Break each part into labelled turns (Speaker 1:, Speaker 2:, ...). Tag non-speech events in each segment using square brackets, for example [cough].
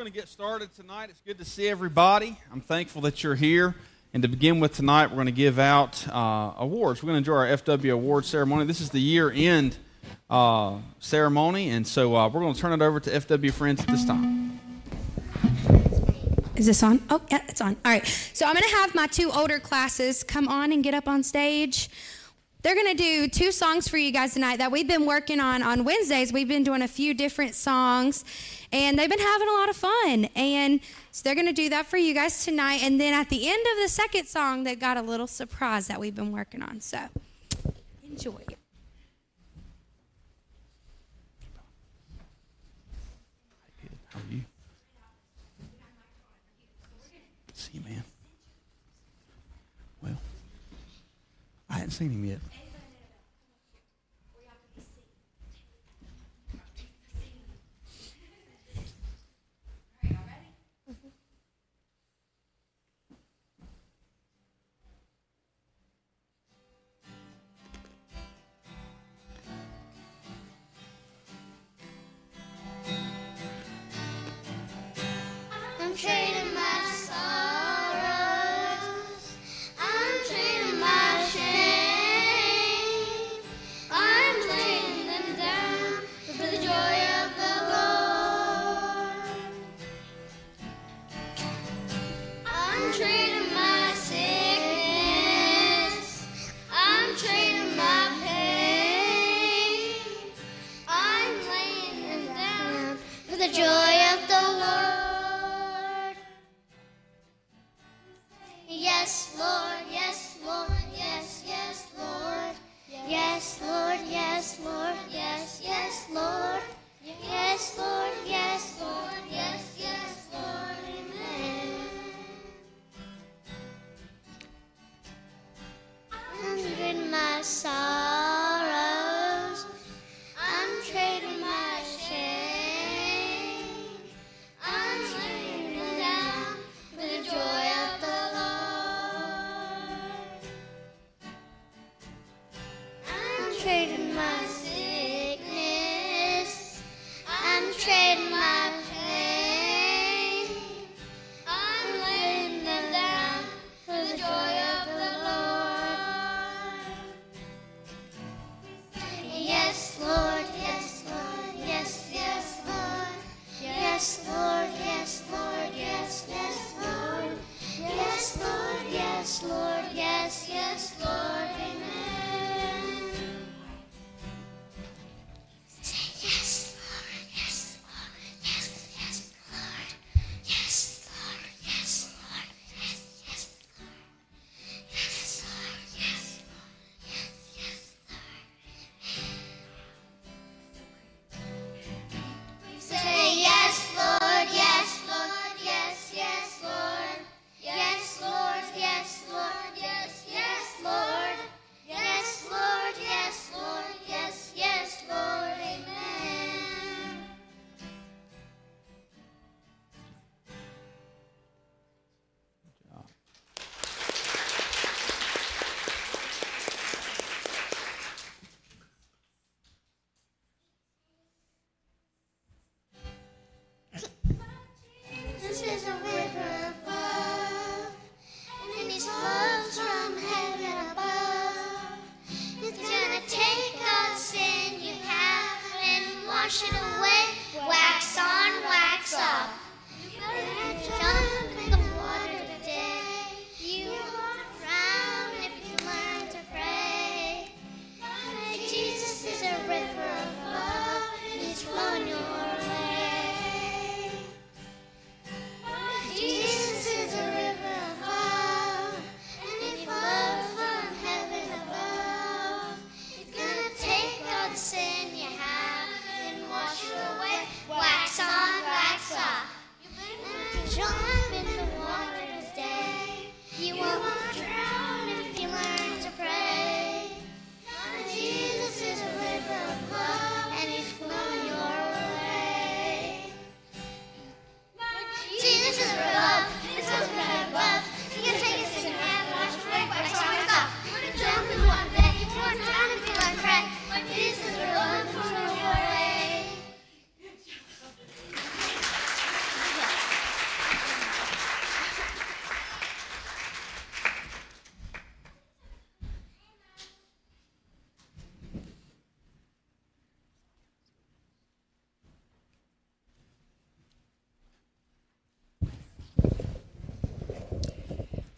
Speaker 1: going to get started tonight. It's good to see everybody. I'm thankful that you're here. And to begin with tonight, we're going to give out uh, awards. We're going to enjoy our FW award ceremony. This is the year end uh, ceremony, and so uh, we're going to turn it over to FW friends at this time.
Speaker 2: Is this on? Oh, yeah, it's on. All right. So I'm going to have my two older classes come on and get up on stage. They're going to do two songs for you guys tonight that we've been working on on Wednesdays. We've been doing a few different songs, and they've been having a lot of fun. And so they're going to do that for you guys tonight. And then at the end of the second song, they've got a little surprise that we've been working on. So enjoy it.
Speaker 1: How are you? See you, man. Well, I hadn't seen him yet.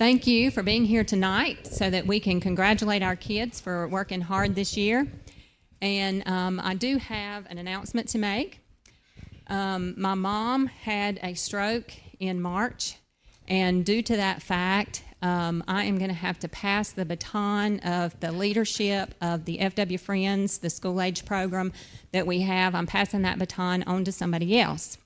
Speaker 3: Thank you for being here tonight so that we can congratulate our kids for working hard this year. And um, I do have an announcement to make. Um, my mom had a stroke in March, and due to that fact, um, I am going to have to pass the baton of the leadership of the FW Friends, the school age program that we have. I'm passing that baton on to somebody else.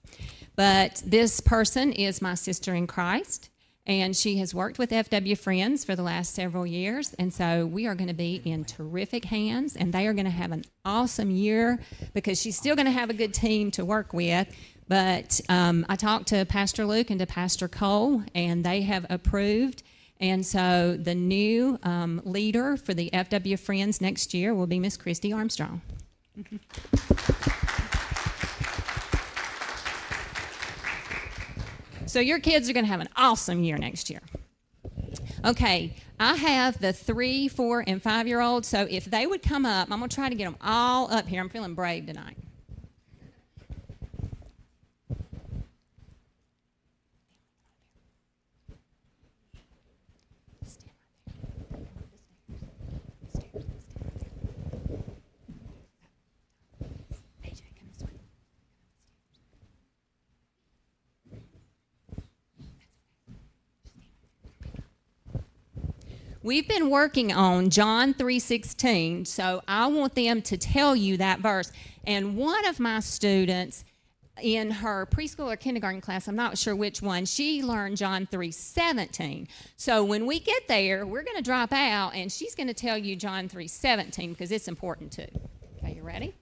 Speaker 3: But this person is my sister in Christ, and she has worked with FW Friends for the last several years. And so we are going to be in terrific hands, and they are going to have an awesome year because she's still going to have a good team to work with. But um, I talked to Pastor Luke and to Pastor Cole, and they have approved. And so the new um, leader for the FW Friends next year will be Miss Christy Armstrong. [laughs] So your kids are going to have an awesome year next year. Okay, I have the three, four, and five year olds. So if they would come up, I'm going to try to get them all up here. I'm feeling brave tonight. We've been working on John 3:16, so I want them to tell you that verse. And one of my students in her preschool or kindergarten class, I'm not sure which one, she learned John 3:17. So when we get there, we're going to drop out and she's going to tell you John 3:17 because it's important too. Okay, you ready?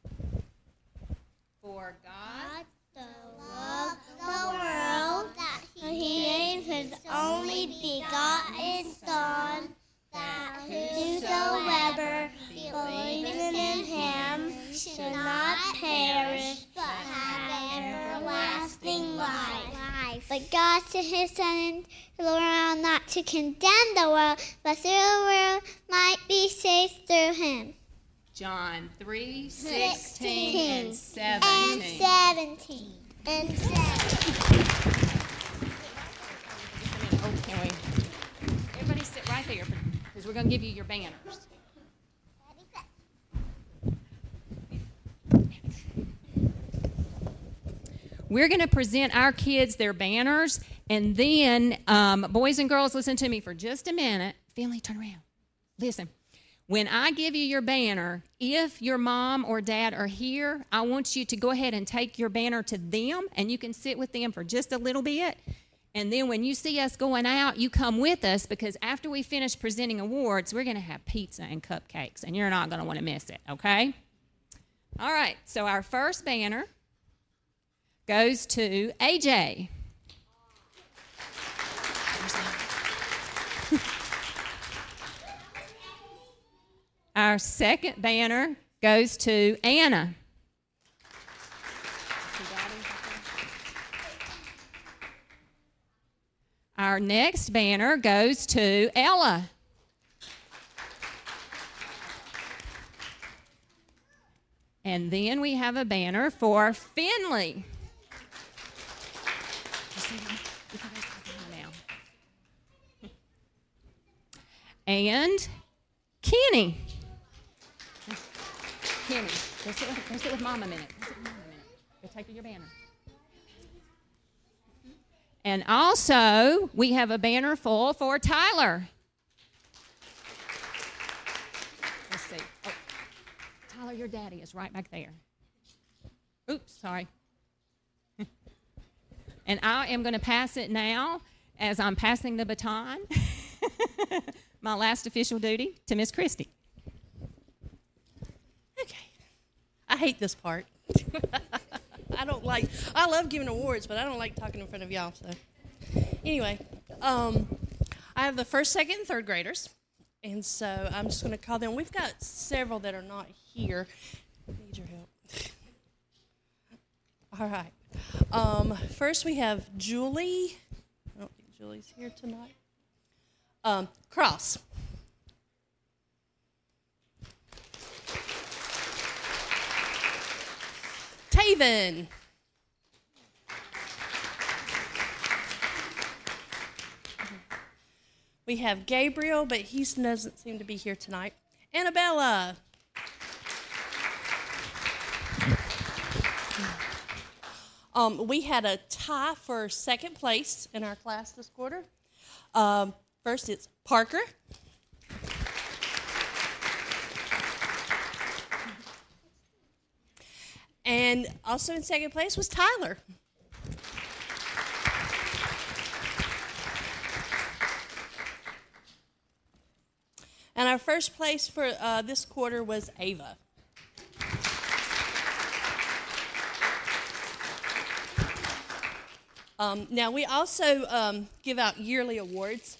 Speaker 3: For God so
Speaker 4: loved the world that he gave his only begotten Son, that whosoever believeth in him should not perish, but have everlasting life. But God sent his Son into the world not to condemn the world, but through the world might be saved through him.
Speaker 3: John 3:16 and
Speaker 4: And
Speaker 3: 17.
Speaker 4: 17. And 17.
Speaker 3: Oh, can we? Everybody sit right there because we're going to give you your banners. We're going to present our kids their banners, and then, um, boys and girls, listen to me for just a minute. Finley, turn around. Listen. When I give you your banner, if your mom or dad are here, I want you to go ahead and take your banner to them, and you can sit with them for just a little bit. And then when you see us going out, you come with us because after we finish presenting awards, we're going to have pizza and cupcakes, and you're not going to want to miss it, okay? All right, so our first banner goes to AJ. Our second banner goes to Anna. Our next banner goes to Ella. And then we have a banner for Finley. And Kenny. Kenny, go sit with, go sit with Mom a minute. Go sit with Mom a minute. Go take your banner. And also, we have a banner full for Tyler. Let's see. Oh, Tyler, your daddy is right back there. Oops, sorry. [laughs] and I am going to pass it now as I'm passing the baton. [laughs] My last official duty to Miss Christie.
Speaker 5: Okay. I hate this part. [laughs] I don't like. I love giving awards, but I don't like talking in front of y'all. So, anyway, um, I have the first, second, and third graders, and so I'm just going to call them. We've got several that are not here. Need your help. [laughs] All right. Um, first, we have Julie. I don't think Julie's here tonight. Um, Cross. Taven. We have Gabriel, but he doesn't seem to be here tonight. Annabella. Um, we had a tie for second place in our class this quarter. Um, first, it's Parker. And also in second place was Tyler. And our first place for uh, this quarter was Ava. Um, now, we also um, give out yearly awards.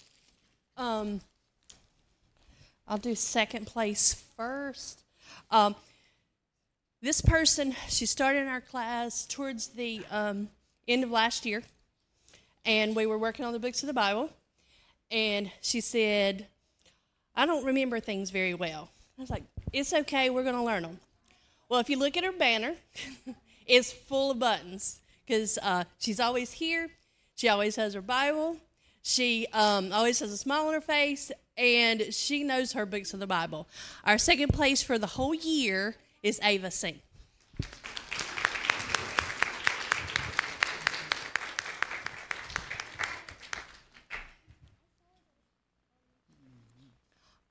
Speaker 5: Um, I'll do second place first. This person, she started in our class towards the um, end of last year, and we were working on the books of the Bible. And she said, I don't remember things very well. I was like, it's okay, we're going to learn them. Well, if you look at her banner, [laughs] it's full of buttons because uh, she's always here. She always has her Bible. She um, always has a smile on her face, and she knows her books of the Bible. Our second place for the whole year is Ava Singh.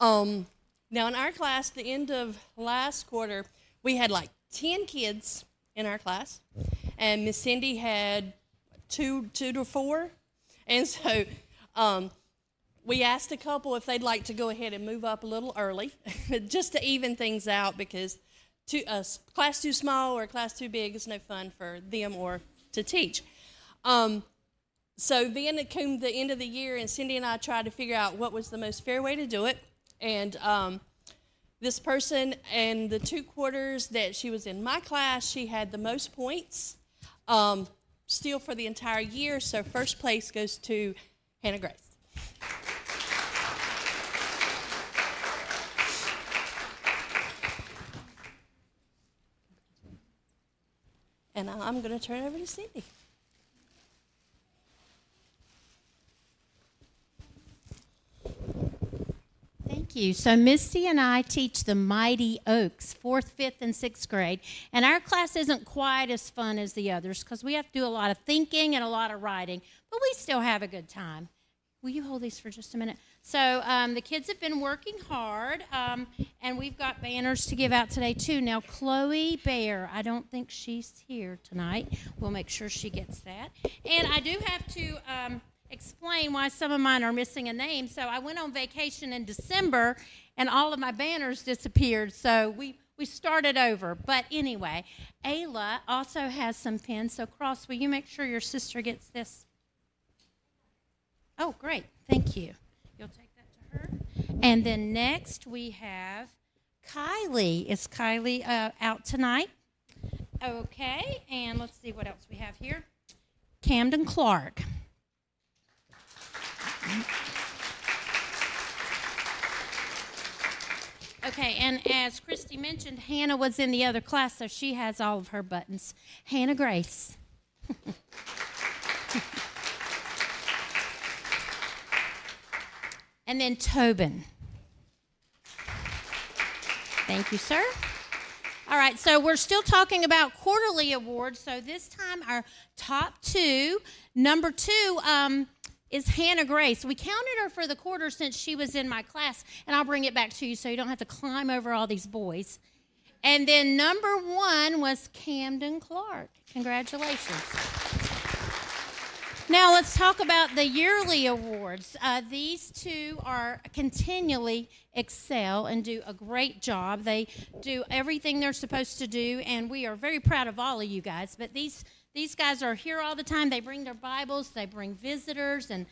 Speaker 5: Um, now, in our class, the end of last quarter, we had like 10 kids in our class, and Miss Cindy had two, two to four. And so um, we asked a couple if they'd like to go ahead and move up a little early, [laughs] just to even things out because too, uh, class too small or a class too big is no fun for them or to teach. Um, so then it came the end of the year, and Cindy and I tried to figure out what was the most fair way to do it. And um, this person, and the two quarters that she was in my class, she had the most points, um, still for the entire year. So first place goes to Hannah Grace. And I'm going to turn it over to Cindy.
Speaker 6: Thank you. So, Misty and I teach the Mighty Oaks, fourth, fifth, and sixth grade. And our class isn't quite as fun as the others because we have to do a lot of thinking and a lot of writing, but we still have a good time. Will you hold these for just a minute? So, um, the kids have been working hard, um, and we've got banners to give out today, too. Now, Chloe Bear, I don't think she's here tonight. We'll make sure she gets that. And I do have to. Um, explain why some of mine are missing a name. So I went on vacation in December and all of my banners disappeared. So we, we started over. But anyway, Ayla also has some pins. So, Cross, will you make sure your sister gets this? Oh, great. Thank you. And then next we have Kylie. Is Kylie uh, out tonight? Okay. And let's see what else we have here. Camden Clark. Okay, and as Christy mentioned, Hannah was in the other class, so she has all of her buttons. Hannah Grace. [laughs] and then Tobin. Thank you, sir. All right, so we're still talking about quarterly awards. So this time, our top two. Number two, um, is Hannah Grace. We counted her for the quarter since she was in my class, and I'll bring it back to you so you don't have to climb over all these boys. And then number one was Camden Clark. Congratulations. Now let's talk about the yearly awards. Uh, these two are continually excel and do a great job. They do everything they're supposed to do, and we are very proud of all of you guys. But these these guys are here all the time. They bring their Bibles, they bring visitors, and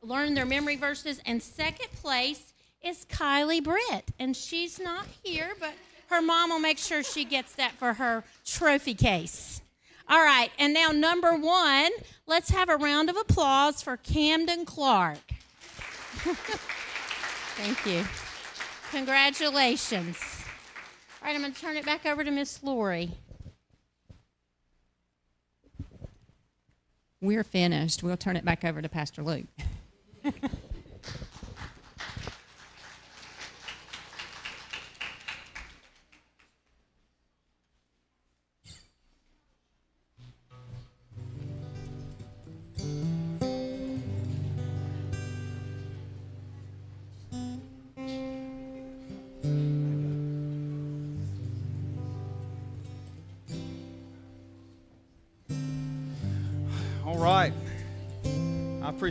Speaker 6: learn their memory verses. And second place is Kylie Britt. And she's not here, but her mom will make sure she gets that for her trophy case. All right, and now number one, let's have a round of applause for Camden Clark. [laughs] Thank you. Congratulations. All right, I'm going to turn it back over to Miss Lori.
Speaker 3: We're finished. We'll turn it back over to Pastor Luke.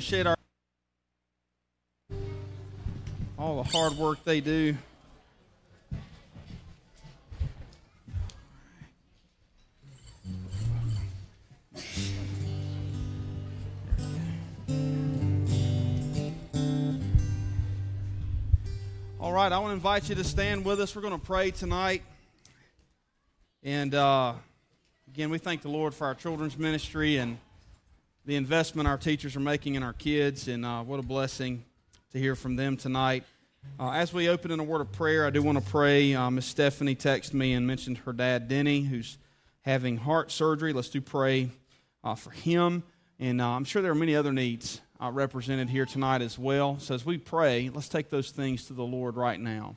Speaker 7: Appreciate our all the hard work they do. All right, I want to invite you to stand with us. We're going to pray tonight. And uh, again, we thank the Lord for our children's ministry and the investment our teachers are making in our kids. And uh, what a blessing to hear from them tonight. Uh, as we open in a word of prayer, I do want to pray. Uh, Miss Stephanie texted me and mentioned her dad, Denny, who's having heart surgery. Let's do pray uh, for him. And uh, I'm sure there are many other needs uh, represented here tonight as well. So as we pray, let's take those things to the Lord right now.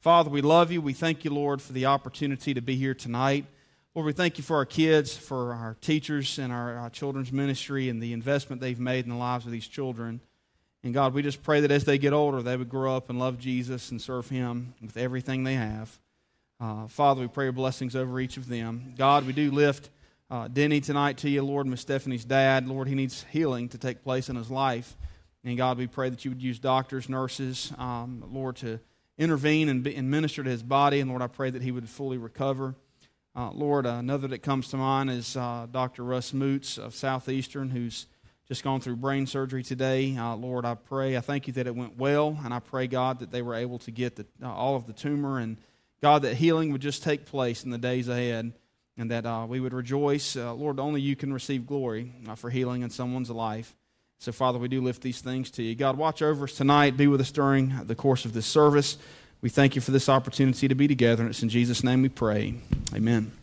Speaker 7: Father, we love you. We thank you, Lord, for the opportunity to be here tonight. Lord, we thank you for our kids, for our teachers, and our, our children's ministry, and the investment they've made in the lives of these children. And God, we just pray that as they get older, they would grow up and love Jesus and serve Him with everything they have. Uh, Father, we pray your blessings over each of them. God, we do lift uh, Denny tonight to you, Lord, Miss Stephanie's dad. Lord, he needs healing to take place in his life. And God, we pray that you would use doctors, nurses, um, Lord, to intervene and, be, and, minister to his body. And Lord, I pray that he would fully recover. Uh, Lord, uh, another that comes to mind is uh, Dr. Russ Moots of Southeastern, who's just gone through brain surgery today. Uh, Lord, I pray, I thank you that it went well. And I pray, God, that they were able to get the, uh, all of the tumor. And God, that healing would just take place in the days ahead and that uh, we would rejoice. Lord, only you can receive glory for healing in someone's life. So, Father, we do lift these things to you. God, watch over us tonight. Be with us during the course of this service. We thank you for this opportunity to be together, and it's in Jesus' name we pray. Amen.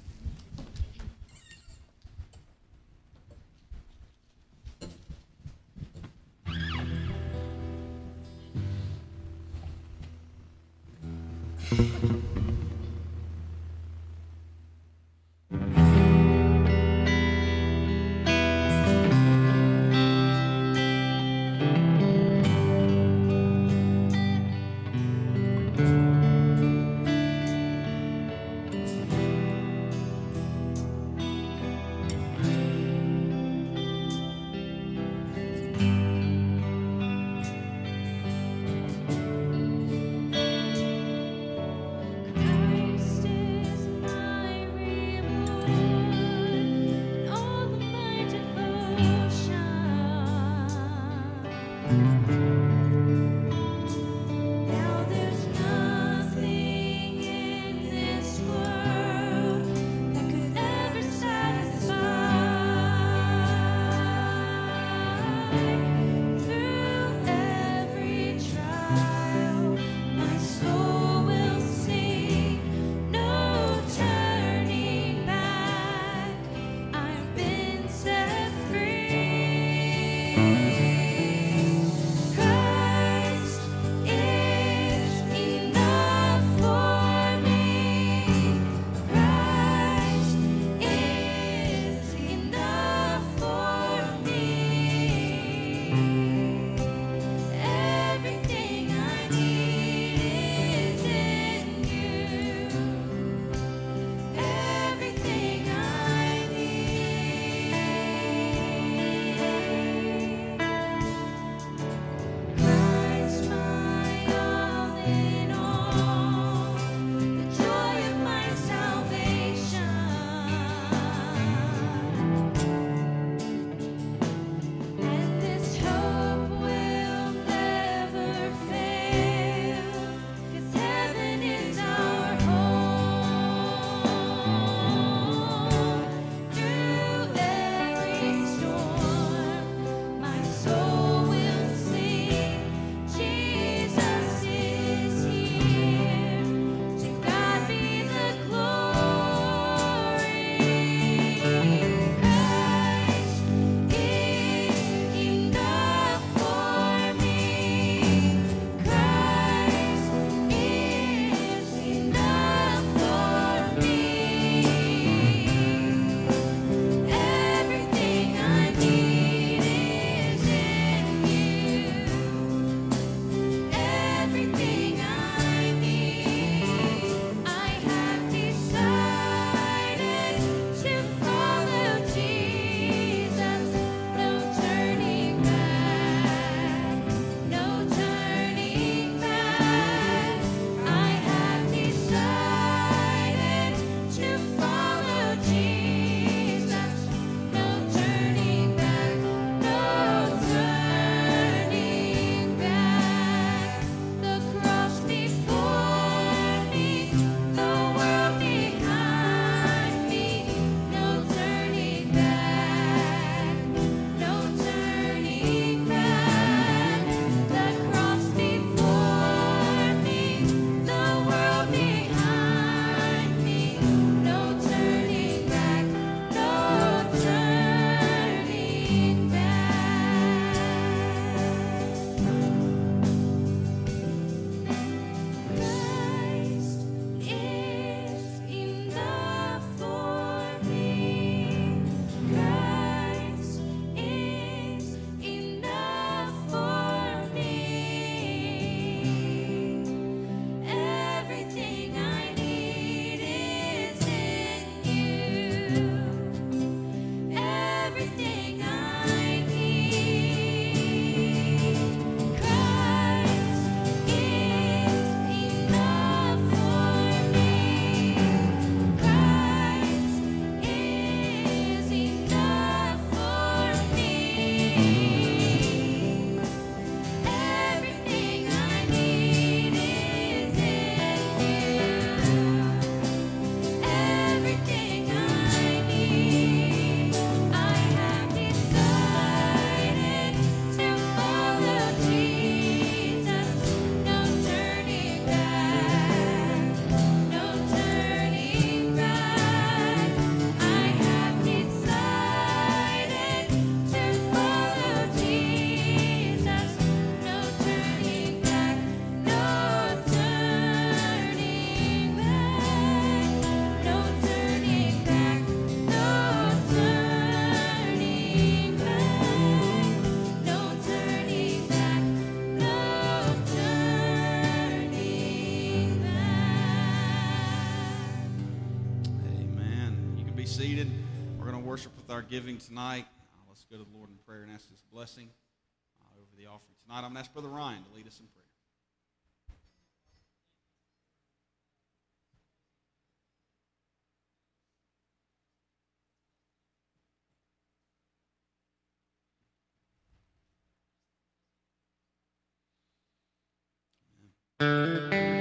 Speaker 7: Giving tonight. Uh, let's go to the Lord in prayer and ask His blessing uh, over the offering tonight. I'm going to ask Brother Ryan to lead us in prayer. Amen.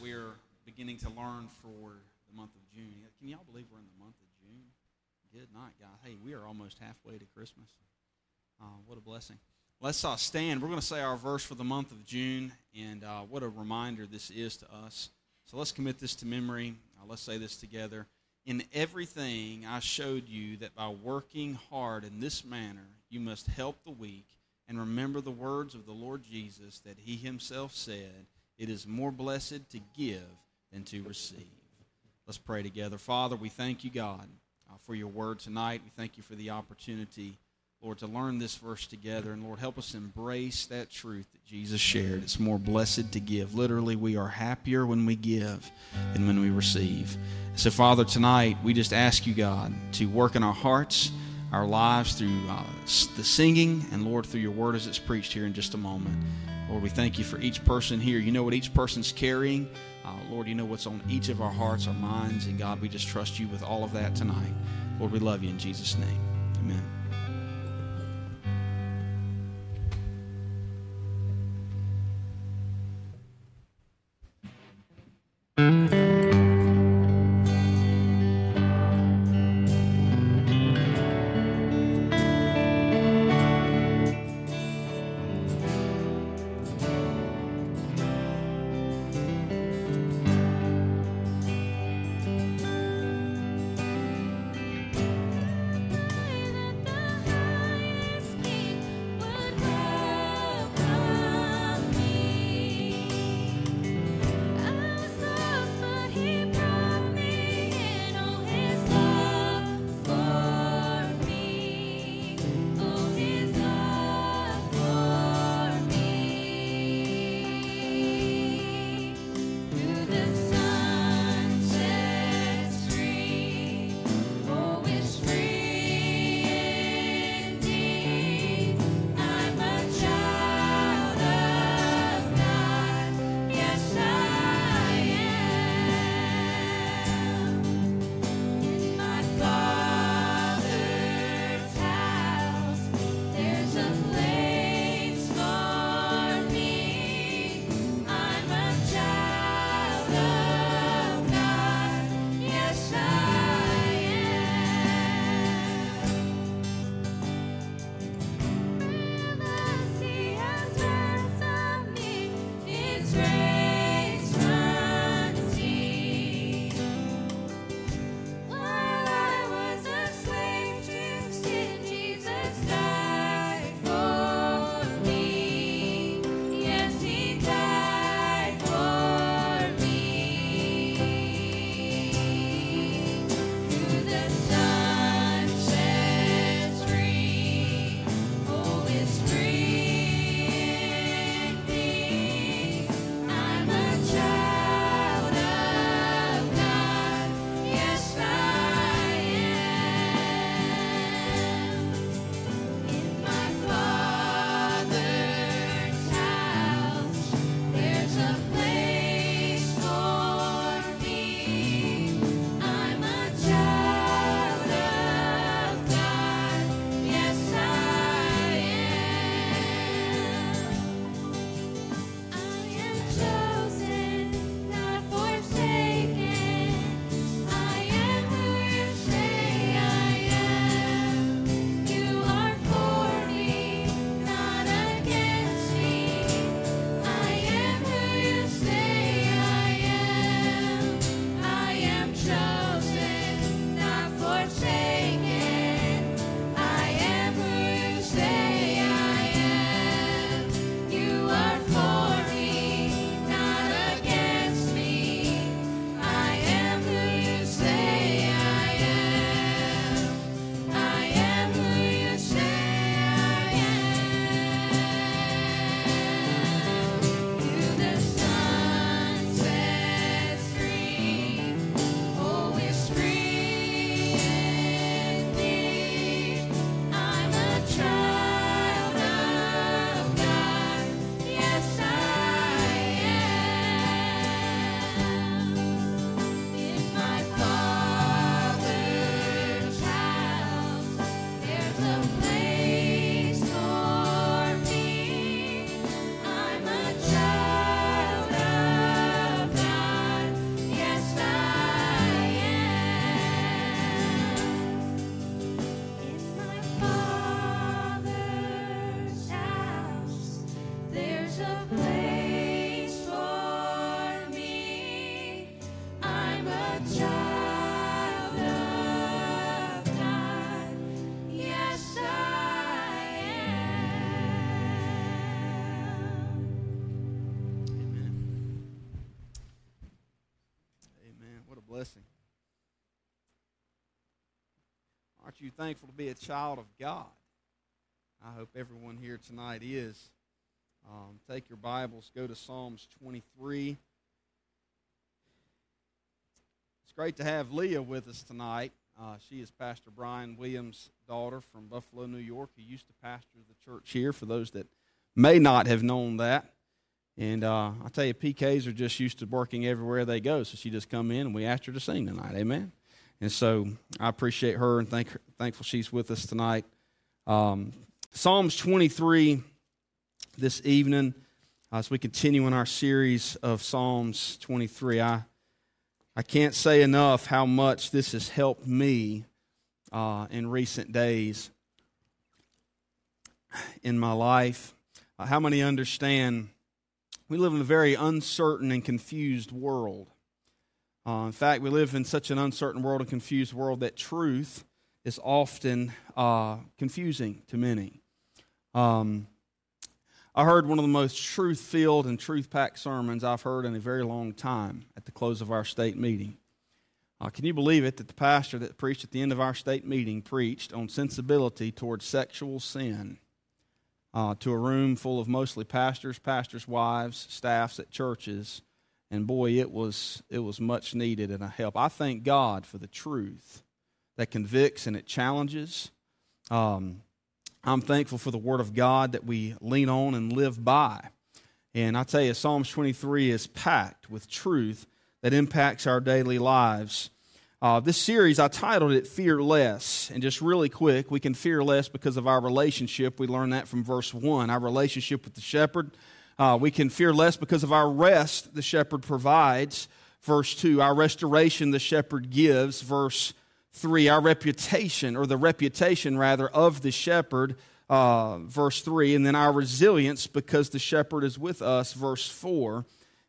Speaker 7: We are beginning to learn for the month of June. Can y'all believe we're in the month of June? Good night, guys. Hey, we are almost halfway to Christmas. Uh, what a blessing. Let's uh, stand. We're going to say our verse for the month of June, and uh, what a reminder this is to us. So let's commit this to memory. Uh, let's say this together. In everything I showed you that by working hard in this manner, you must help the weak and remember the words of the Lord Jesus that he himself said, It is more blessed to give than to receive. Let's pray together. Father, we thank you, God, uh, for your word tonight. We thank you for the opportunity, Lord, to learn this verse together. And Lord, help us embrace that truth that Jesus shared. It's more blessed to give. Literally, we are happier when we give than when we receive. So, Father, tonight we just ask you, God, to work in our hearts our lives through uh, the singing, and Lord, through your word as it's preached here in just a moment. Lord, we thank you for each person here. You know what each person's carrying. Uh, Lord, you know what's on each of our hearts, our minds, and God, we just trust you with all of that tonight. Lord, we love you in Jesus' name. Amen.
Speaker 4: blessing.
Speaker 7: Aren't you thankful to be a child of God? I hope everyone here tonight is. Um, take your Bibles, go to Psalms 23. It's great to have Leah with us tonight. Uh, she is Pastor Brian Williams' daughter from Buffalo, New York, who used to pastor the church here, for those that may not have known that. And uh, I tell you, PKs are just used to working everywhere they go, so she just come in and we asked her to sing tonight. Amen. And so I appreciate her and thank her, thankful she's with us tonight. Um, Psalms 23 this evening, as we continue in our series of Psalms 23. I, I can't say enough how much this has helped me uh, in recent days in my life. Uh, how many understand we live in a very uncertain and confused world? Uh, in fact, we live in such an uncertain world and confused world that truth is often uh, confusing to many. Um, I heard one of the most truth filled and truth packed sermons I've heard in a very long time at the close of our state meeting. Uh, can you believe it that the pastor that preached at the end of our state meeting preached on sensibility towards sexual sin uh, to a room full of mostly pastors, pastors' wives, staffs at churches? and boy, it was it was much needed and a help. I thank God for the truth that convicts and it challenges. Um, I'm thankful for the Word of God that we lean on and live by. And I tell you, Psalms 23 is packed with truth that impacts our daily lives. Uh, this series, I titled it Fear Less. And just really quick, we can fear less because of our relationship. We learn that from verse 1, our relationship with the shepherd. Uh, we can fear less because of our rest the shepherd provides. Verse 2, our restoration the shepherd gives. Verse 3, our reputation, or the reputation rather, of the shepherd. Uh, verse 3, and then our resilience because the shepherd is with us. Verse 4.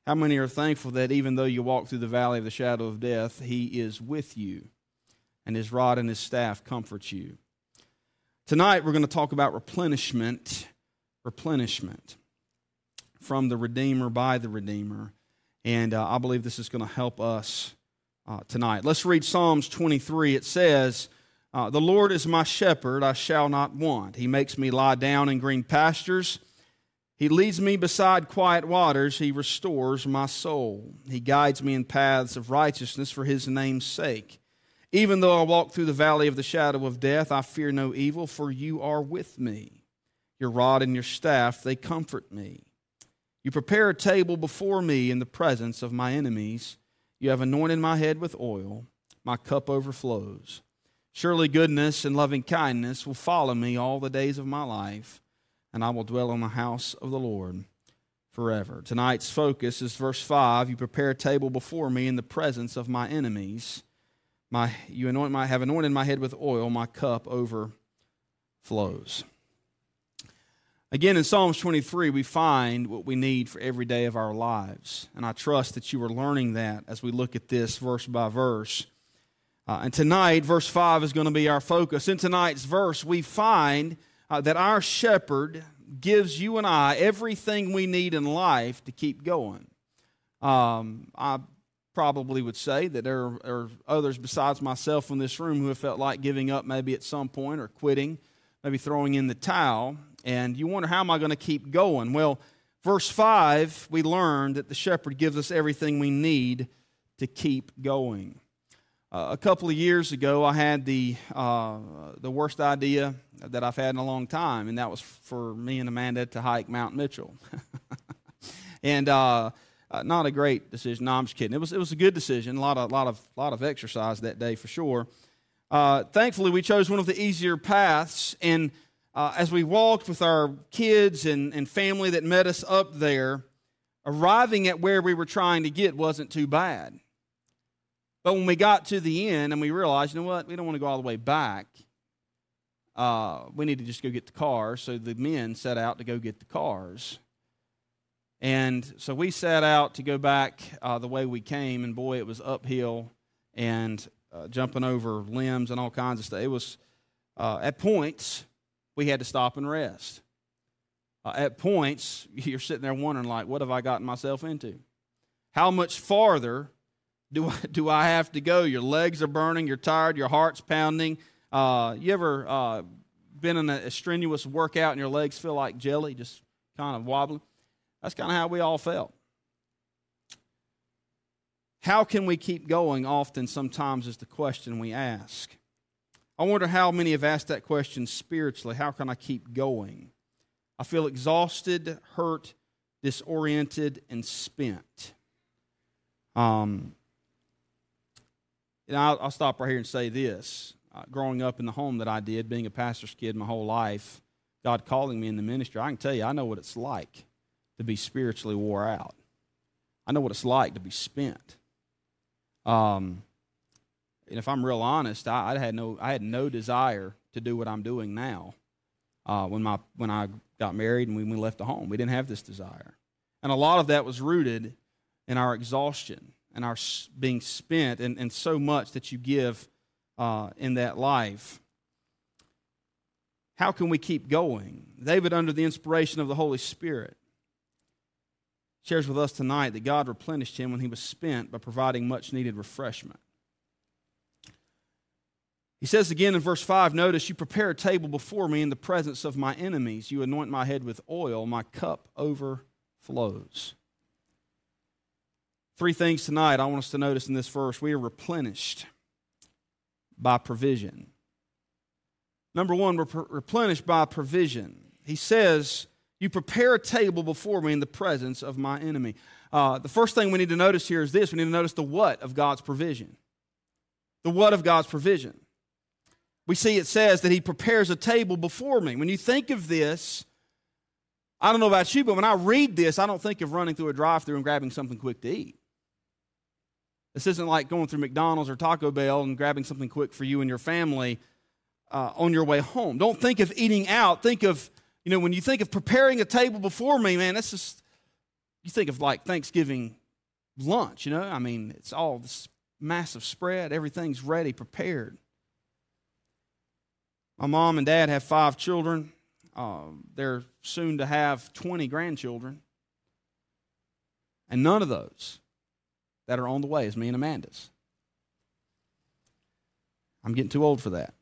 Speaker 7: How many are thankful that even though you walk through the valley of the shadow of death, he is with you, and his rod and his staff comforts you? Tonight, we're going to talk about replenishment. Replenishment from the Redeemer by the Redeemer. And uh, I believe this is going to help us uh, tonight. Let's read Psalms 23. It says, uh, The Lord is my shepherd, I shall not want. He makes me lie down in green pastures. He leads me beside quiet waters. He restores my soul. He guides me in paths of righteousness for his name's sake. Even though I walk through the valley of the shadow of death, I fear no evil, for you are with me. Your rod and your staff, they comfort me. You prepare a table before me in the presence of my enemies. You have anointed my head with oil. My cup overflows. Surely goodness and loving kindness will follow me all the days of my life, and I will dwell in the house of the Lord forever. Tonight's focus is verse 5. You prepare a table before me in the presence of my enemies. My, you anoint my, have anointed my head with oil. My cup overflows. Again, in Psalms 23, we find what we need for every day of our lives. And I trust that you are learning that as we look at this verse by verse. Uh, and tonight, verse 5 is going to be our focus. In tonight's verse, we find uh, that our shepherd gives you and I everything we need in life to keep going. Um, I probably would say that there are, others besides myself in this room who have felt like giving up maybe at some point or quitting, maybe throwing in the towel and you wonder, how am I going to keep going? Well, verse 5, we learn that the shepherd gives us everything we need to keep going. Uh, a couple of years ago, I had the, uh, the worst idea that I've had in a long time, and that was for me and Amanda to hike Mount Mitchell. [laughs] and uh, uh, not a great decision. No, I'm just kidding. It was, it was a good decision. A lot of, lot of, lot of exercise that day for sure. Uh, thankfully, we chose one of the easier paths, and uh, as we walked with our kids and, and family that met us up there, arriving at where we were trying to get wasn't too bad. But when we got to the end and we realized, you know what, we don't want to go all the way back, uh, we need to just go get the cars. So the men set out to go get the cars. And so we set out to go back uh, the way we came, and boy, it was uphill and uh, jumping over limbs and all kinds of stuff. It was uh, at points we had to stop and rest. Uh, at points, [laughs] you're sitting there wondering, like, what have I gotten myself into? How much farther do I, do I have to go? Your legs are burning, you're tired, your heart's pounding. Uh, you ever uh, been in a, strenuous workout and your legs feel like jelly, just kind of wobbling? That's kind of how we all felt. How can we keep going? Often, sometimes, is the question we ask. I wonder how many have asked that question spiritually. How can I keep going? I feel exhausted, hurt, disoriented, and spent. Um, and I'll, I'll stop right here and say this. Uh, growing up in the home that I did, being a pastor's kid my whole life, God calling me in the ministry, I can tell you, I know what it's like to be spiritually wore out. I know what it's like to be spent. Um, and if I'm real honest, I, I, had no I had no desire to do what I'm doing now. Uh, when my when I got married and when we left the home, we didn't have this desire, and a lot of that was rooted in our exhaustion and our being spent, and, and so much that you give uh, in that life. How can we keep going? David, under the inspiration of the Holy Spirit, shares with us tonight that God replenished him when he was spent by providing much needed refreshment. He says again in verse 5 Notice, you prepare a table before me in the presence of my enemies. You anoint my head with oil, my cup overflows. Three things tonight I want us to notice in this verse. We are replenished by provision. Number one, we're replenished by provision. He says, You prepare a table before me in the presence of my enemy. Uh, the first thing we need to notice here is this we need to notice the what of God's provision. The what of God's provision. We see it says that He prepares a table before me. When you think of this, I don't know about you, but when I read this, I don't think of running through a drive through and grabbing something quick to eat. This isn't like going through McDonald's or Taco Bell and grabbing something quick for you and your family uh, on your way home. Don't think of eating out. Think of, you know, when you think of preparing a table before me, man, that's just, you think of like Thanksgiving lunch, you know? I mean, it's all this massive spread, everything's ready, prepared. My mom and dad have five children. Uh, they're soon to have 20 grandchildren. And none of those that are on the way is me and Amanda's. I'm getting too old for that.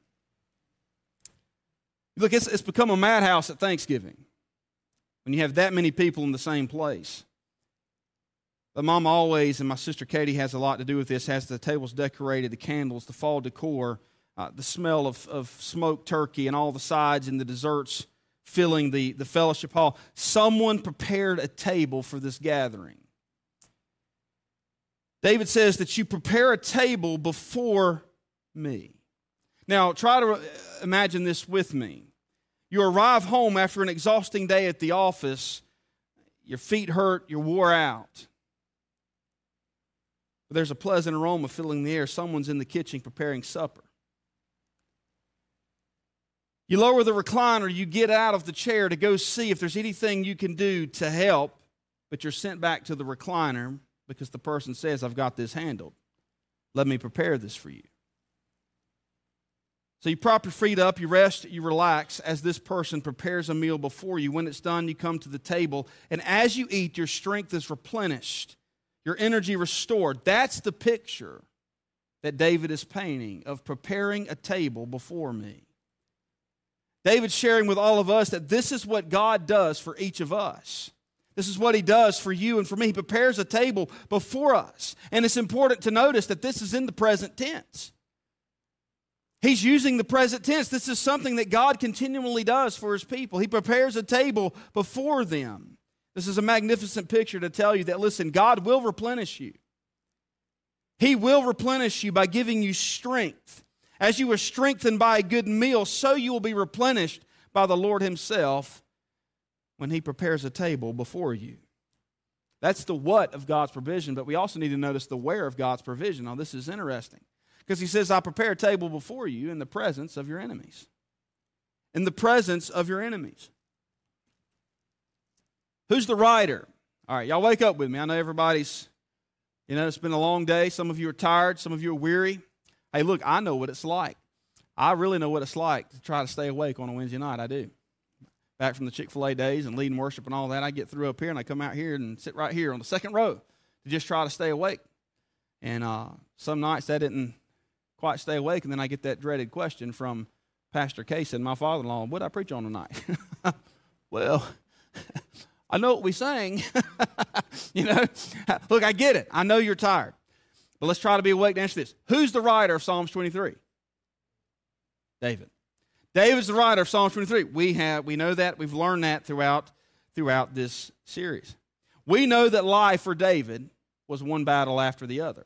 Speaker 7: Look, it's, it's become a madhouse at Thanksgiving when you have that many people in the same place. But mom always, and my sister Katie has a lot to do with this, has the tables decorated, the candles, the fall decor, uh, the smell of, of smoked turkey, and all the sides and the desserts filling the, the fellowship hall. Someone prepared a table for this gathering. David says that you prepare a table before me. Now, try to uh, imagine this with me. You arrive home after an exhausting day at the office, your feet hurt, you're wore out. But there's a pleasant aroma filling the air. Someone's in the kitchen preparing supper. You lower the recliner, you get out of the chair to go see if there's anything you can do to help, but you're sent back to the recliner because the person says, I've got this handled. Let me prepare this for you. So you prop your feet up, you rest, you relax as this person prepares a meal before you. When it's done, you come to the table, and as you eat, your strength is replenished, your energy restored. That's the picture that David is painting of preparing a table before me. David's sharing with all of us that this is what God does for each of us. This is what he does for you and for me. He prepares a table before us. And it's important to notice that this is in the present tense. He's using the present tense. This is something that God continually does for his people. He prepares a table before them. This is a magnificent picture to tell you that, listen, God will replenish you. He will replenish you by giving you strength. As you are strengthened by a good meal, so you will be replenished by the Lord Himself when He prepares a table before you. That's the what of God's provision, but we also need to notice the where of God's provision. Now, this is interesting because He says, I prepare a table before you in the presence of your enemies. In the presence of your enemies. Who's the writer? All right, y'all wake up with me. I know everybody's, you know, it's been a long day. Some of you are tired, some of you are weary. Hey, look, I know what it's like. I really know what it's like to try to stay awake on a Wednesday night. I do back from the Chick fil A days and leading worship and all that, I get through up here and I come out here and sit right here on the second row to just try to stay awake. And uh, some nights I didn't quite stay awake, and then I get that dreaded question from Pastor Case and my father in law, What I preach on tonight? [laughs] well, [laughs] I know what we sang. [laughs] you know, look, I get it. I know you're tired. But let's try to be awake to answer this. Who's the writer of Psalms 23? David. David's the writer of Psalm 23. We have we know that. We've learned that throughout throughout this series. We know that life for David was one battle after the other.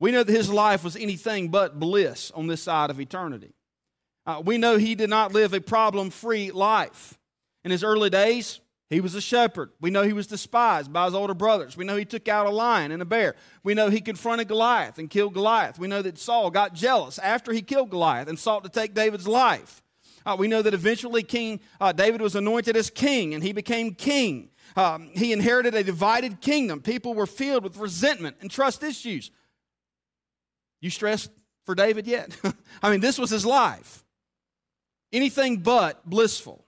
Speaker 7: We know that his life was anything but bliss on this side of eternity. Uh, we know he did not live a problem free life. In his early days, he was a shepherd. We know he was despised by his older brothers. We know he took out a lion and a bear. We know he confronted Goliath and killed Goliath. We know that Saul got jealous after he killed Goliath and sought to take David's life. Uh, we know that eventually King uh, David was anointed as king and he became king. Um, he inherited a divided kingdom. People were filled with resentment and trust issues. You stressed for David yet? [laughs] I mean, this was his life. Anything but blissful.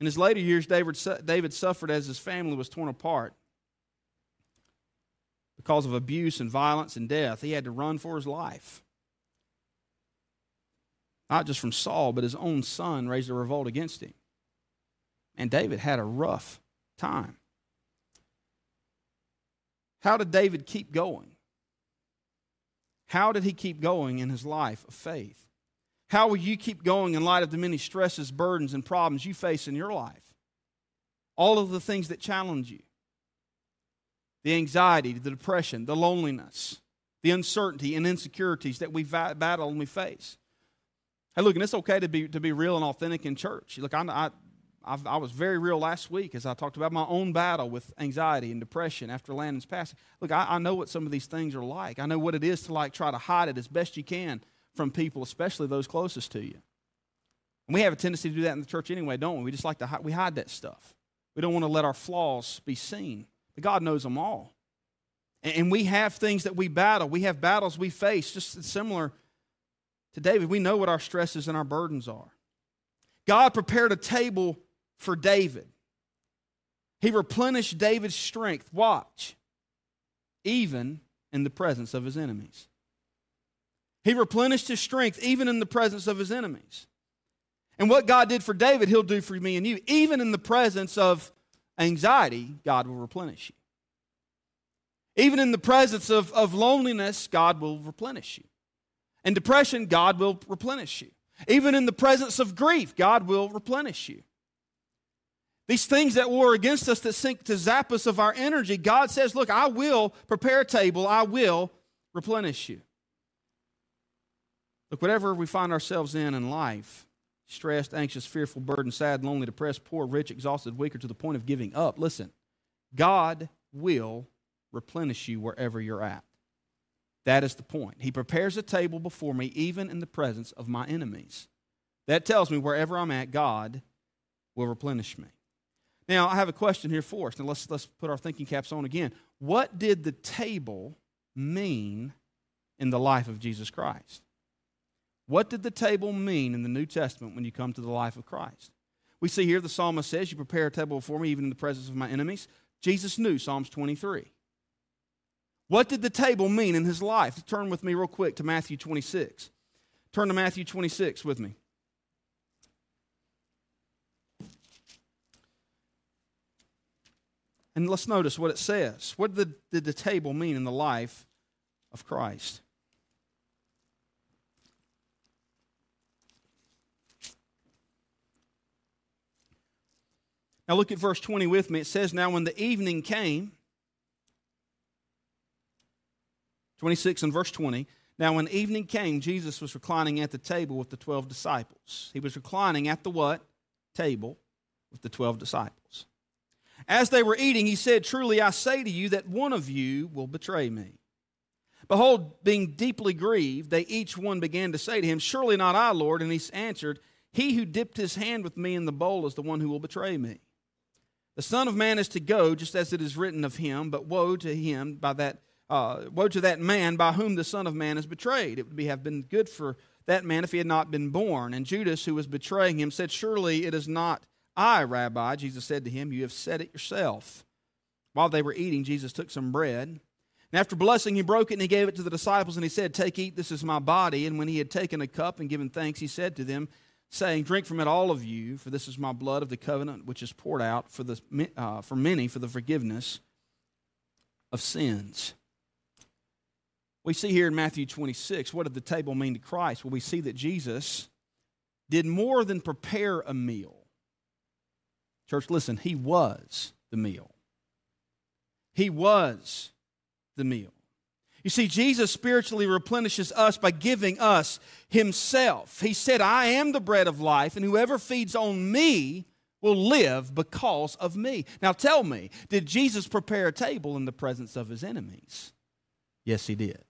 Speaker 7: In his later years, David, David suffered as his family was torn apart. Because of abuse and violence and death, he had to run for his life. Not just from Saul, but his own son raised a revolt against him. And David had a rough time. How did David keep going? How did he keep going in his life of faith? How will you keep going in light of the many stresses, burdens, and problems you face in your life? All of the things that challenge you the anxiety, the depression, the loneliness, the uncertainty and insecurities that we battle and we face. Hey, look, and it's okay to be, to be real and authentic in church. Look, I, I, I've, i was very real last week as I talked about my own battle with anxiety and depression after Landon's passing. Look, I, I know what some of these things are like. I know what it is to like try to hide it as best you can from people, especially those closest to you. And we have a tendency to do that in the church anyway, don't we? We just like to hide, we hide that stuff. We don't want to let our flaws be seen. But God knows them all. And, and we have things that we battle. We have battles we face, just similar to David. We know what our stresses and our burdens are. God prepared a table for David. He replenished David's strength. Watch. Even in the presence of his enemies. He replenished his strength even in the presence of his enemies. And what God did for David, he'll do for me and you. Even in the presence of anxiety, God will replenish you. Even in the presence of, of loneliness, God will replenish you. And depression, God will replenish you. Even in the presence of grief, God will replenish you. These things that war against us that seek to zap us of our energy, God says, Look, I will prepare a table, I will replenish you. Look, whatever we find ourselves in in life, stressed, anxious, fearful, burdened, sad, lonely, depressed, poor, rich, exhausted, weak, or to the point of giving up, listen, God will replenish you wherever you're at. That is the point. He prepares a table before me, even in the presence of my enemies. That tells me wherever I'm at, God will replenish me. Now, I have a question here for us. Now, let's, let's put our thinking caps on again. What did the table mean in the life of Jesus Christ? What did the table mean in the New Testament when you come to the life of Christ? We see here the psalmist says, You prepare a table before me, even in the presence of my enemies. Jesus knew Psalms 23. What did the table mean in his life? Turn with me real quick to Matthew 26. Turn to Matthew 26 with me. And let's notice what it says. What did the, did the table mean in the life of Christ? Now look at verse 20 with me. It says, Now when the evening came, 26 and verse 20, now when evening came, Jesus was reclining at the table with the 12 disciples. He was reclining at the what? Table with the 12 disciples. As they were eating, he said, Truly I say to you that one of you will betray me. Behold, being deeply grieved, they each one began to say to him, Surely not I, Lord. And he answered, He who dipped his hand with me in the bowl is the one who will betray me. The Son of Man is to go, just as it is written of him, but woe to him by that uh, woe to that man by whom the Son of Man is betrayed. It would be, have been good for that man if he had not been born. And Judas, who was betraying him, said, Surely it is not I, Rabbi. Jesus said to him, You have said it yourself. While they were eating, Jesus took some bread, And after blessing, he broke it and he gave it to the disciples and he said, Take, eat, this is my body. And when he had taken a cup and given thanks, he said to them, saying, Drink from it, all of you, for this is my blood of the covenant, which is poured out for, the, uh, for many for the forgiveness of sins. We see here in Matthew 26, what did the table mean to Christ? Well, we see that Jesus did more than prepare a meal. Church, listen, he was the meal. He was the meal. You see, Jesus spiritually replenishes us by giving us Himself. He said, I am the bread of life, and whoever feeds on me will live because of me. Now tell me, did Jesus prepare a table in the presence of His enemies? Yes, He did.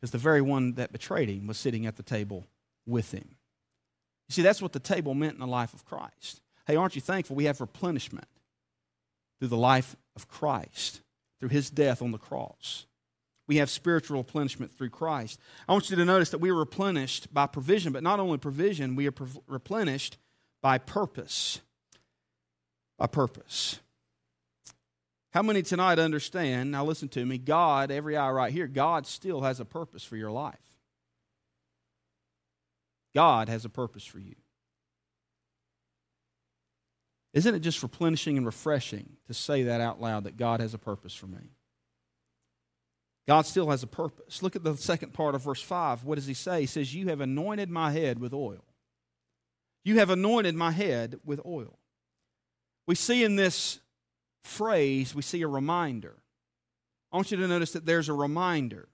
Speaker 7: Because the very one that betrayed Him was sitting at the table with Him. You see, that's what the table meant in the life of Christ. Hey, aren't you thankful we have replenishment through the life of Christ, through His death on the cross? We have spiritual replenishment through Christ. I want you to notice that we are replenished by provision, but not only provision, we are pre- replenished by purpose. By purpose. How many tonight understand? Now, listen to me. God, every eye right here, God still has a purpose for your life. God has a purpose for you. Isn't it just replenishing and refreshing to say that out loud that God has a purpose for me? God still has a purpose. Look at the second part of verse 5. What does he say? He says, You have anointed my head with oil. You have anointed my head with oil. We see in this phrase, we see a reminder. I want you to notice that there's a reminder.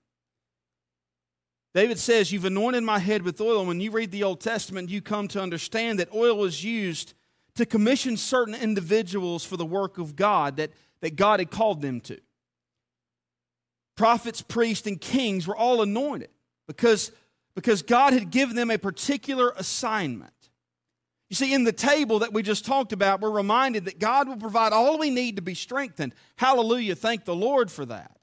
Speaker 7: David says, You've anointed my head with oil. When you read the Old Testament, you come to understand that oil was used to commission certain individuals for the work of God that, that God had called them to prophets, priests, and kings were all anointed because, because God had given them a particular assignment. You see, in the table that we just talked about, we're reminded that God will provide all we need to be strengthened. Hallelujah. Thank the Lord for that.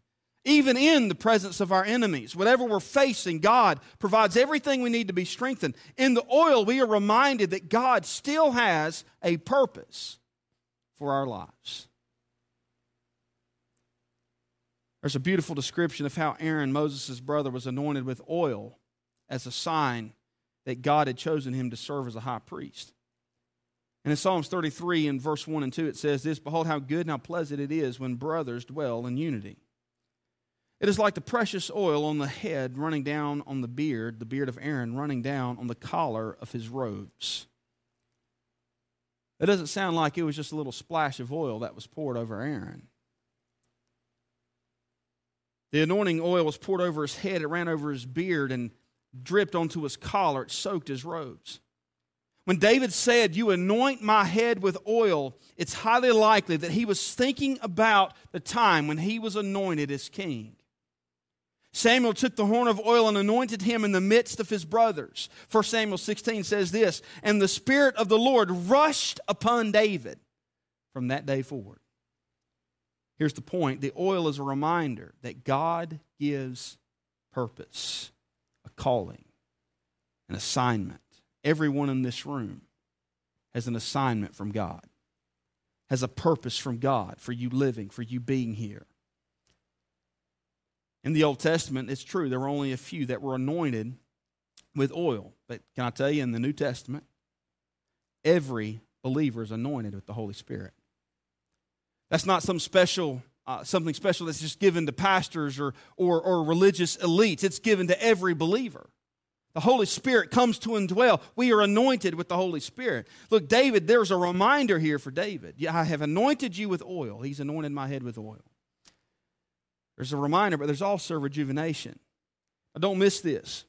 Speaker 7: Even in the presence of our enemies, whatever we're facing, God provides everything we need to be strengthened. In the oil, we are reminded that God still has a purpose for our lives. There's a beautiful description of how Aaron, Moses' brother, was anointed with oil as a sign that God had chosen him to serve as a high priest. And in Psalms 33, in verse 1 and 2, it says this Behold, how good and how pleasant it is when brothers dwell in unity. It is like the precious oil on the head running down on the beard, the beard of Aaron running down on the collar of his robes. It doesn't sound like it was just a little splash of oil that was poured over Aaron. The anointing oil was poured over his head, it ran over his beard and dripped onto his collar, it soaked his robes. When David said, You anoint my head with oil, it's highly likely that he was thinking about the time when he was anointed as king. Samuel took the horn of oil and anointed him in the midst of his brothers. 1 Samuel 16 says this And the Spirit of the Lord rushed upon David from that day forward. Here's the point the oil is a reminder that God gives purpose, a calling, an assignment. Everyone in this room has an assignment from God, has a purpose from God for you living, for you being here. In the Old Testament, it's true, there were only a few that were anointed with oil. But can I tell you, in the New Testament, every believer is anointed with the Holy Spirit. That's not some special, uh, something special that's just given to pastors or, or, or religious elites. It's given to every believer. The Holy Spirit comes to indwell. We are anointed with the Holy Spirit. Look, David, there's a reminder here for David. Yeah, I have anointed you with oil. He's anointed my head with oil. There's a reminder, but there's also rejuvenation. Now, don't miss this.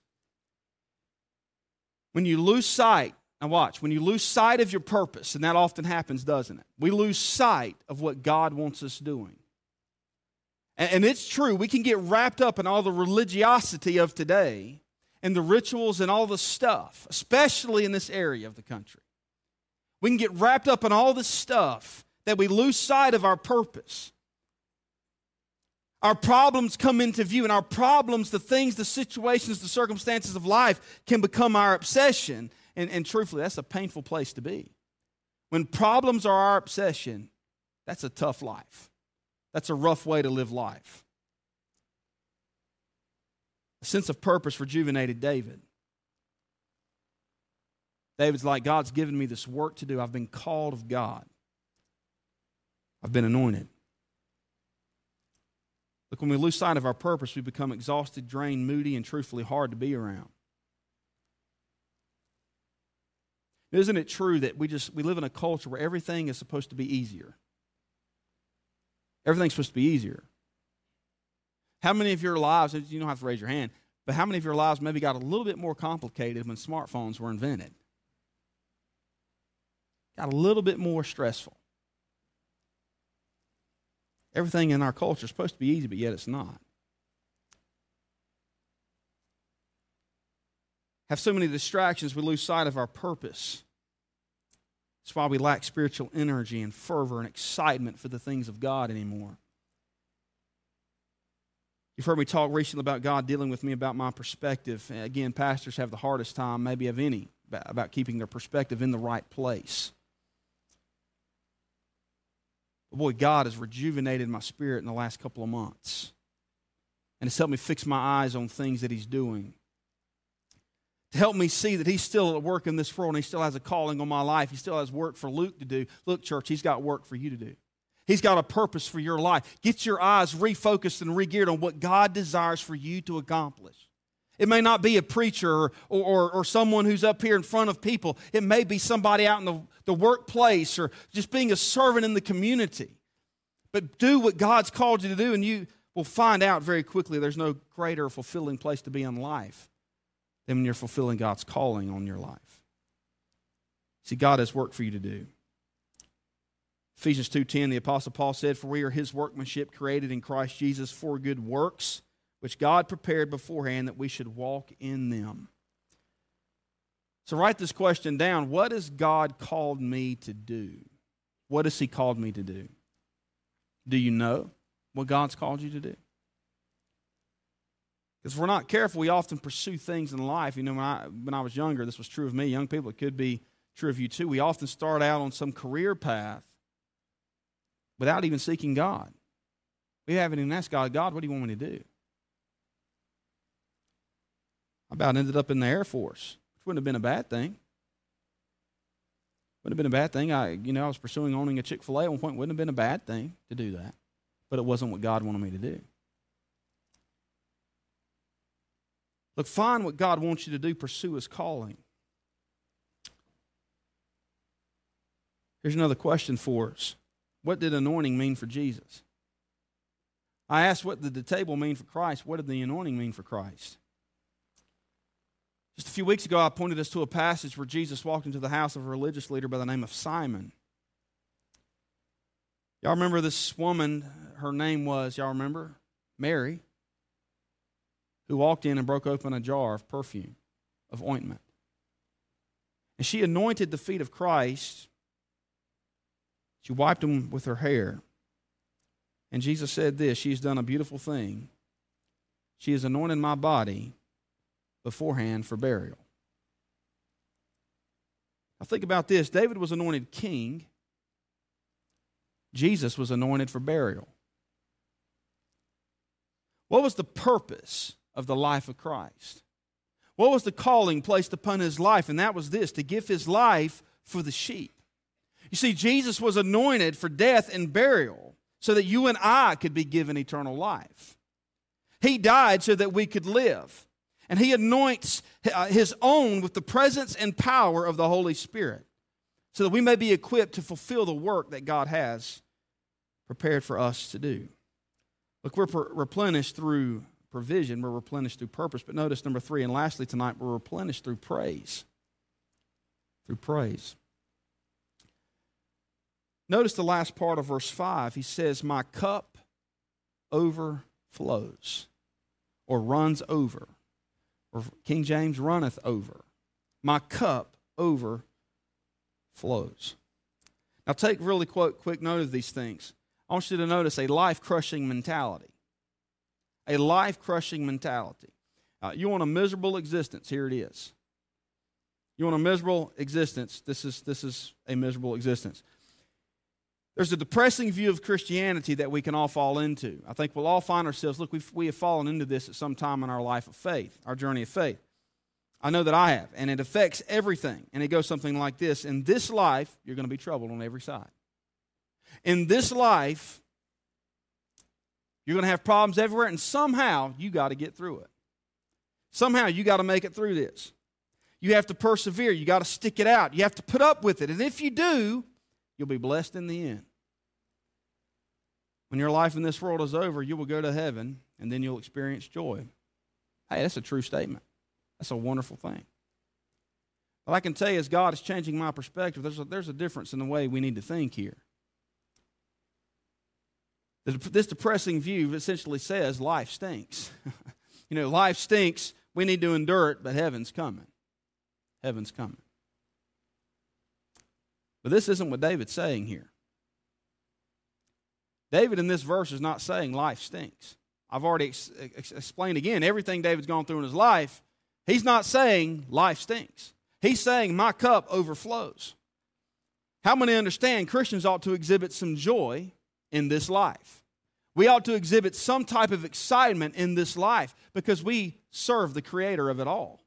Speaker 7: When you lose sight now, watch, when you lose sight of your purpose, and that often happens, doesn't it? We lose sight of what God wants us doing. And, and it's true, we can get wrapped up in all the religiosity of today and the rituals and all the stuff, especially in this area of the country. We can get wrapped up in all this stuff that we lose sight of our purpose. Our problems come into view, and our problems, the things, the situations, the circumstances of life can become our obsession. And, and truthfully, that's a painful place to be. When problems are our obsession, that's a tough life. That's a rough way to live life. A sense of purpose rejuvenated David. David's like, God's given me this work to do. I've been called of God, I've been anointed. Look, when we lose sight of our purpose, we become exhausted, drained, moody, and truthfully hard to be around. Isn't it true that we just we live in a culture where everything is supposed to be easier? Everything's supposed to be easier. How many of your lives, you don't have to raise your hand, but how many of your lives maybe got a little bit more complicated when smartphones were invented? Got a little bit more stressful. Everything in our culture is supposed to be easy, but yet it's not. Have so many distractions, we lose sight of our purpose. That's why we lack spiritual energy and fervor and excitement for the things of God anymore. You've heard me talk recently about God dealing with me about my perspective. Again, pastors have the hardest time, maybe of any, about keeping their perspective in the right place. But boy, God has rejuvenated my spirit in the last couple of months. And it's helped me fix my eyes on things that He's doing. To help me see that He's still at work in this world and He still has a calling on my life. He still has work for Luke to do. Look, church, He's got work for you to do. He's got a purpose for your life. Get your eyes refocused and regeared on what God desires for you to accomplish. It may not be a preacher or, or, or, someone who's up here in front of people. It may be somebody out in the, the workplace or just being a servant in the community. But do what God's called you to do, and you will find out very quickly there's no greater fulfilling place to be in life than when you're fulfilling God's calling on your life. See, God has work for you to do. Ephesians 2:10 the apostle Paul said for we are his workmanship created in Christ Jesus for good works which God prepared beforehand that we should walk in them. So write this question down. What has God called me to do? What has He called me to do? Do you know what God's called you to do? Because if we're not careful, we often pursue things in life. You know, when I, when I was younger, this was true of me. Young people, it could be true of you too. We often start out on some career path without even seeking God. We haven't even asked God, God, what do you want me to do? I about ended up in the Air Force, which wouldn't have been a bad thing. Wouldn't have been a bad thing. I, you know, I was pursuing owning a Chick fil A at one point. Wouldn't have been a bad thing to do that. But it wasn't what God wanted me to do. Look, find what God wants you to do, pursue his calling. Here's another question for us What did anointing mean for Jesus? I asked, What did the table mean for Christ? What did the anointing mean for Christ? Just a few weeks ago, I pointed us to a passage where Jesus walked into the house of a religious leader by the name of Simon. Y'all remember this woman? Her name was, y'all remember? Mary, who walked in and broke open a jar of perfume, of ointment. And she anointed the feet of Christ. She wiped them with her hair. And Jesus said this She has done a beautiful thing. She has anointed my body beforehand for burial. Now, think about this David was anointed king, Jesus was anointed for burial. What was the purpose of the life of Christ? What was the calling placed upon his life? And that was this to give his life for the sheep. You see, Jesus was anointed for death and burial so that you and I could be given eternal life. He died so that we could live and he anoints uh, his own with the presence and power of the Holy Spirit so that we may be equipped to fulfill the work that God has prepared for us to do. Look, we're replenished through provision, we're replenished through purpose. But notice number three, and lastly tonight, we're replenished through praise. Through praise. Notice the last part of verse 5. He says, My cup overflows or runs over or King James runneth over. My cup overflows. Now, take really quick, quick note of these things. I want you to notice a life crushing mentality. A life crushing mentality. Uh, you want a miserable existence? Here it is. You want a miserable existence? This is, this is a miserable existence. There's a depressing view of Christianity that we can all fall into. I think we'll all find ourselves, look, we've, we have fallen into this at some time in our life of faith, our journey of faith. I know that I have, and it affects everything. And it goes something like this In this life, you're going to be troubled on every side. In this life, you're going to have problems everywhere, and somehow you got to get through it. Somehow you got to make it through this. You have to persevere. You got to stick it out. You have to put up with it. And if you do, you'll be blessed in the end. When your life in this world is over, you will go to heaven and then you'll experience joy. Hey, that's a true statement. That's a wonderful thing. But I can tell you, as God is changing my perspective, there's a, there's a difference in the way we need to think here. This depressing view essentially says life stinks. [laughs] you know, life stinks. We need to endure it, but heaven's coming. Heaven's coming. But this isn't what David's saying here. David in this verse is not saying life stinks. I've already ex- ex- explained again everything David's gone through in his life. He's not saying life stinks. He's saying my cup overflows. How many understand Christians ought to exhibit some joy in this life? We ought to exhibit some type of excitement in this life because we serve the creator of it all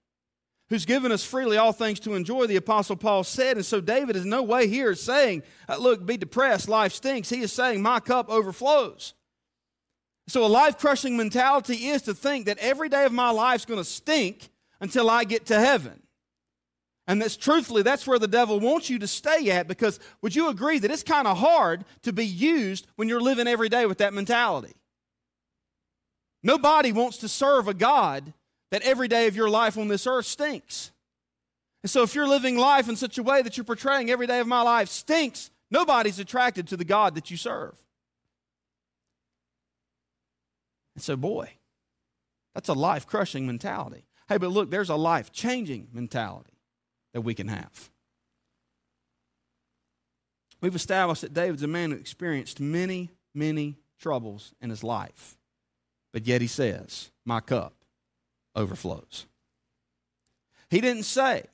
Speaker 7: who's given us freely all things to enjoy, the Apostle Paul said. And so David is no way here saying, uh, Look, be depressed, life stinks. He is saying, My cup overflows. So a life crushing mentality is to think that every day of my life is going to stink until I get to heaven. And that's truthfully, that's where the devil wants you to stay at because would you agree that it's kind of hard to be used when you're living every day with that mentality? Nobody wants to serve a God that every day of your life on this earth stinks. And so if you're living life in such a way that you're portraying every day of my life stinks, nobody's attracted to the God that you serve. And so, boy, that's a life crushing mentality. Hey, but look, there's a life changing mentality that we can have. We've established that David's a man who experienced many, many troubles in his life. But yet he says, My cup overflows. He didn't say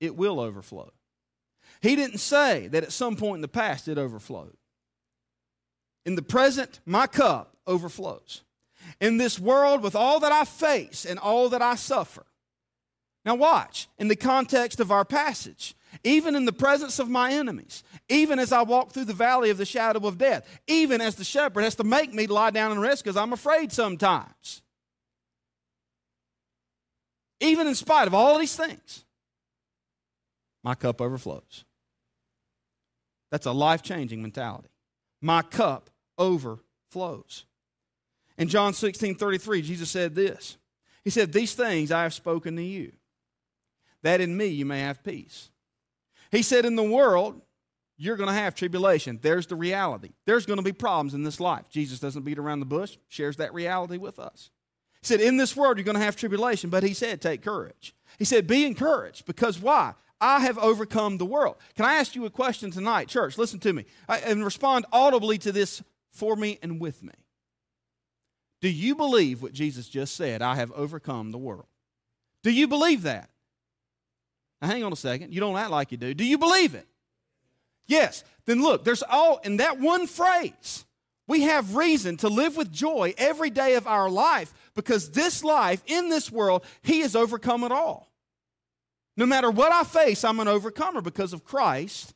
Speaker 7: it will overflow. He didn't say that at some point in the past it overflowed. In the present, my cup overflows. In this world, with all that I face and all that I suffer. Now, watch, in the context of our passage, even in the presence of my enemies, even as I walk through the valley of the shadow of death, even as the shepherd has to make me lie down and rest because I'm afraid sometimes. Even in spite of all these things, my cup overflows. That's a life changing mentality. My cup overflows. In John 16 33, Jesus said this He said, These things I have spoken to you, that in me you may have peace. He said, In the world, you're going to have tribulation. There's the reality. There's going to be problems in this life. Jesus doesn't beat around the bush, shares that reality with us. He said, In this world, you're going to have tribulation, but he said, Take courage. He said, Be encouraged because why? I have overcome the world. Can I ask you a question tonight, church? Listen to me and respond audibly to this for me and with me. Do you believe what Jesus just said? I have overcome the world. Do you believe that? Now, hang on a second. You don't act like you do. Do you believe it? Yes. Then look, there's all in that one phrase. We have reason to live with joy every day of our life because this life, in this world, He has overcome it all. No matter what I face, I'm an overcomer because of Christ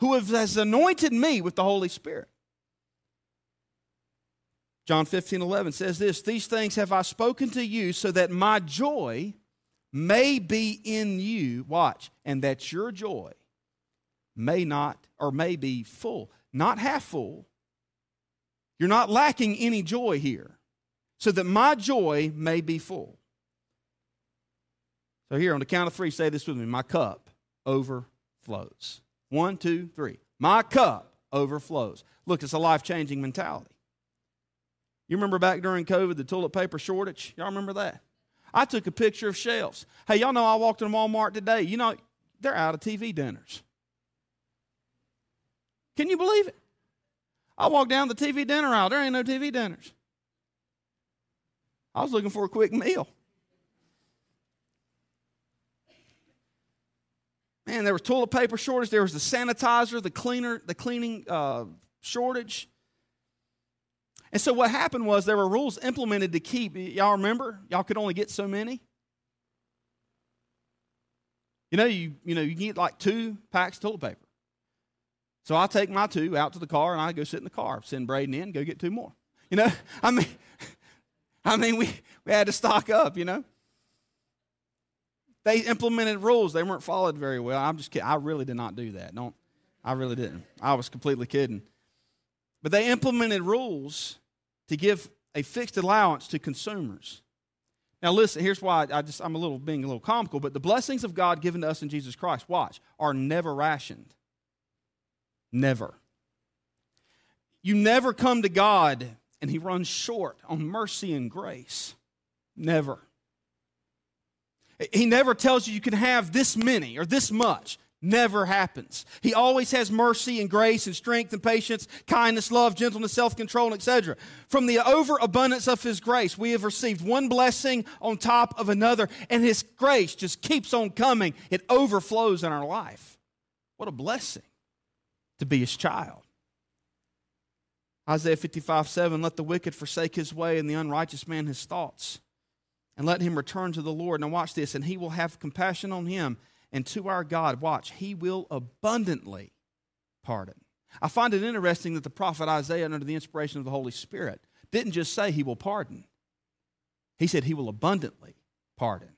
Speaker 7: who has anointed me with the Holy Spirit. John 15, 11 says this These things have I spoken to you so that my joy may be in you. Watch, and that your joy may not, or may be full, not half full, you're not lacking any joy here, so that my joy may be full. So, here on the count of three, say this with me My cup overflows. One, two, three. My cup overflows. Look, it's a life changing mentality. You remember back during COVID, the toilet paper shortage? Y'all remember that? I took a picture of shelves. Hey, y'all know I walked in Walmart today. You know, they're out of TV dinners. Can you believe it? I walked down the TV dinner aisle. There ain't no TV dinners. I was looking for a quick meal. Man, there was toilet paper shortage. There was the sanitizer, the cleaner, the cleaning uh, shortage. And so what happened was there were rules implemented to keep. Y'all remember? Y'all could only get so many. You know, you you know, you get like two packs of toilet paper. So I take my two out to the car and I go sit in the car, send Braden in, go get two more. You know, [laughs] I mean, [laughs] I mean, we, we had to stock up, you know. They implemented rules. They weren't followed very well. I'm just kidding. I really did not do that. Don't I really didn't. I was completely kidding. But they implemented rules to give a fixed allowance to consumers. Now listen, here's why I just I'm a little being a little comical, but the blessings of God given to us in Jesus Christ, watch, are never rationed. Never. You never come to God and he runs short on mercy and grace. Never. He never tells you you can have this many or this much. Never happens. He always has mercy and grace and strength and patience, kindness, love, gentleness, self control, etc. From the overabundance of His grace, we have received one blessing on top of another, and His grace just keeps on coming. It overflows in our life. What a blessing to be His child. Isaiah 55 7 Let the wicked forsake his way and the unrighteous man his thoughts, and let him return to the Lord. Now, watch this, and he will have compassion on him. And to our God, watch, he will abundantly pardon. I find it interesting that the prophet Isaiah, under the inspiration of the Holy Spirit, didn't just say he will pardon, he said he will abundantly pardon.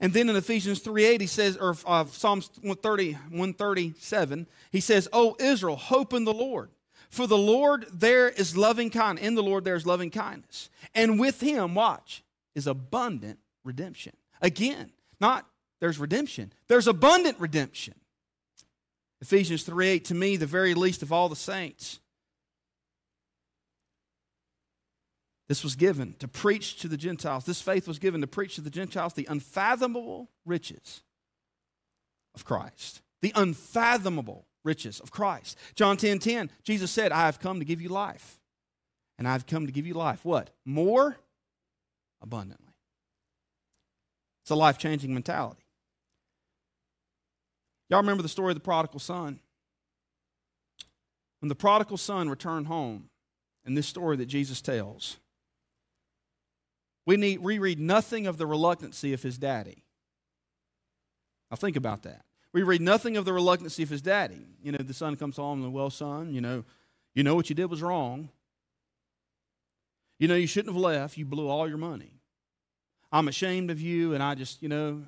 Speaker 7: And then in Ephesians 3.8, he says, or uh, Psalms 130, 137, he says, O Israel, hope in the Lord. For the Lord there is loving kindness. In the Lord there is loving kindness. And with him, watch, is abundant redemption. Again, not there's redemption, there's abundant redemption. Ephesians 3 8, to me, the very least of all the saints. This was given to preach to the Gentiles. This faith was given to preach to the Gentiles the unfathomable riches of Christ. The unfathomable riches of Christ. John 10 10, Jesus said, I have come to give you life. And I've come to give you life. What? More abundantly. It's a life changing mentality. Y'all remember the story of the prodigal son? When the prodigal son returned home, in this story that Jesus tells, we need we read nothing of the reluctancy of his daddy. Now think about that. We read nothing of the reluctancy of his daddy. You know, the son comes home and, well, son, you know, you know what you did was wrong. You know, you shouldn't have left. You blew all your money. I'm ashamed of you, and I just, you know,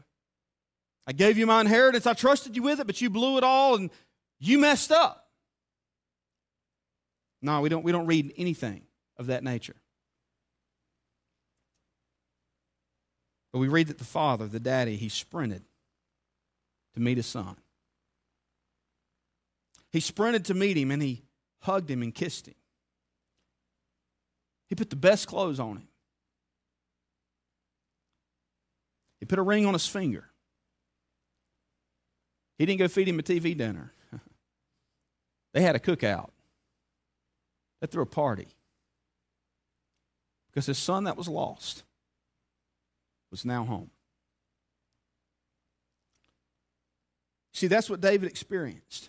Speaker 7: I gave you my inheritance. I trusted you with it, but you blew it all and you messed up. No, we don't, we don't read anything of that nature. But we read that the father, the daddy, he sprinted to meet his son. He sprinted to meet him and he hugged him and kissed him. He put the best clothes on him. He put a ring on his finger. He didn't go feed him a TV dinner. [laughs] they had a cookout. They threw a party. Because his son that was lost was now home. See, that's what David experienced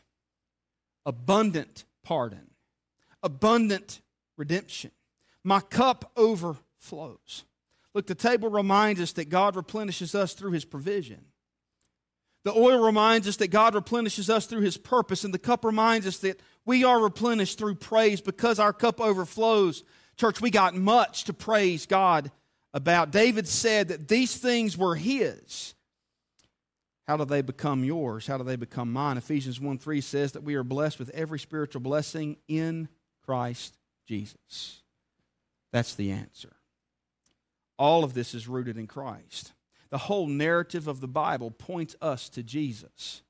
Speaker 7: abundant pardon, abundant redemption. My cup overflows. Look, the table reminds us that God replenishes us through his provision. The oil reminds us that God replenishes us through his purpose, and the cup reminds us that we are replenished through praise because our cup overflows. Church, we got much to praise God about. David said that these things were his how do they become yours? How do they become mine? Ephesians 1 3 says that we are blessed with every spiritual blessing in Christ Jesus. That's the answer. All of this is rooted in Christ. The whole narrative of the Bible points us to Jesus.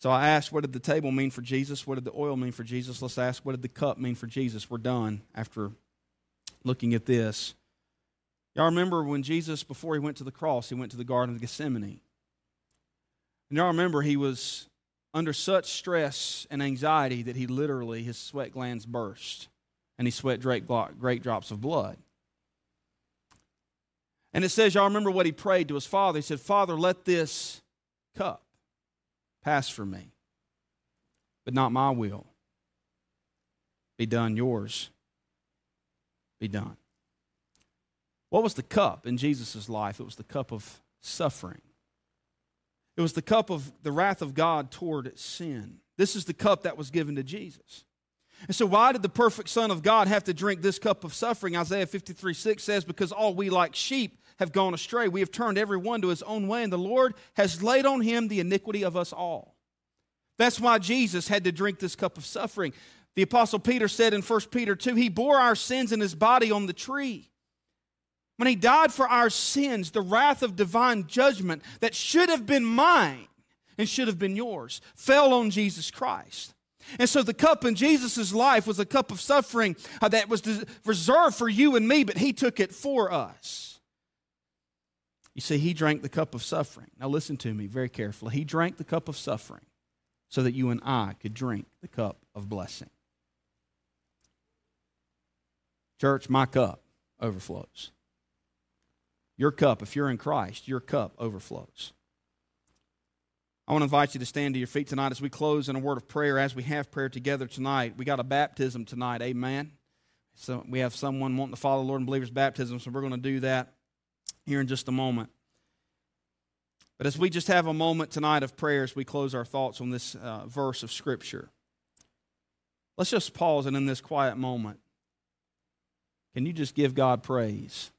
Speaker 7: So I asked, what did the table mean for Jesus? What did the oil mean for Jesus? Let's ask, what did the cup mean for Jesus? We're done after looking at this. Y'all remember when Jesus, before he went to the cross, he went to the Garden of Gethsemane. And y'all remember he was under such stress and anxiety that he literally, his sweat glands burst and he sweat great, great drops of blood. And it says, y'all remember what he prayed to his father. He said, Father, let this cup pass from me. but not my will. Be done, yours be done. What was the cup in Jesus' life? It was the cup of suffering. It was the cup of the wrath of God toward sin. This is the cup that was given to Jesus. And so, why did the perfect Son of God have to drink this cup of suffering? Isaiah 53 6 says, Because all we like sheep have gone astray. We have turned every one to his own way, and the Lord has laid on him the iniquity of us all. That's why Jesus had to drink this cup of suffering. The Apostle Peter said in 1 Peter 2, He bore our sins in his body on the tree. When he died for our sins, the wrath of divine judgment that should have been mine and should have been yours fell on Jesus Christ. And so the cup in Jesus' life was a cup of suffering uh, that was reserved for you and me, but he took it for us. You see, he drank the cup of suffering. Now listen to me very carefully. He drank the cup of suffering so that you and I could drink the cup of blessing. Church, my cup overflows. Your cup, if you're in Christ, your cup overflows. I want to invite you to stand to your feet tonight as we close in a word of prayer as we have prayer together tonight. We got a baptism tonight, amen. So we have someone wanting to follow the Lord and believers' baptism, so we're going to do that here in just a moment. But as we just have a moment tonight of prayer as we close our thoughts on this uh, verse of Scripture, let's just pause and in this quiet moment, can you just give God praise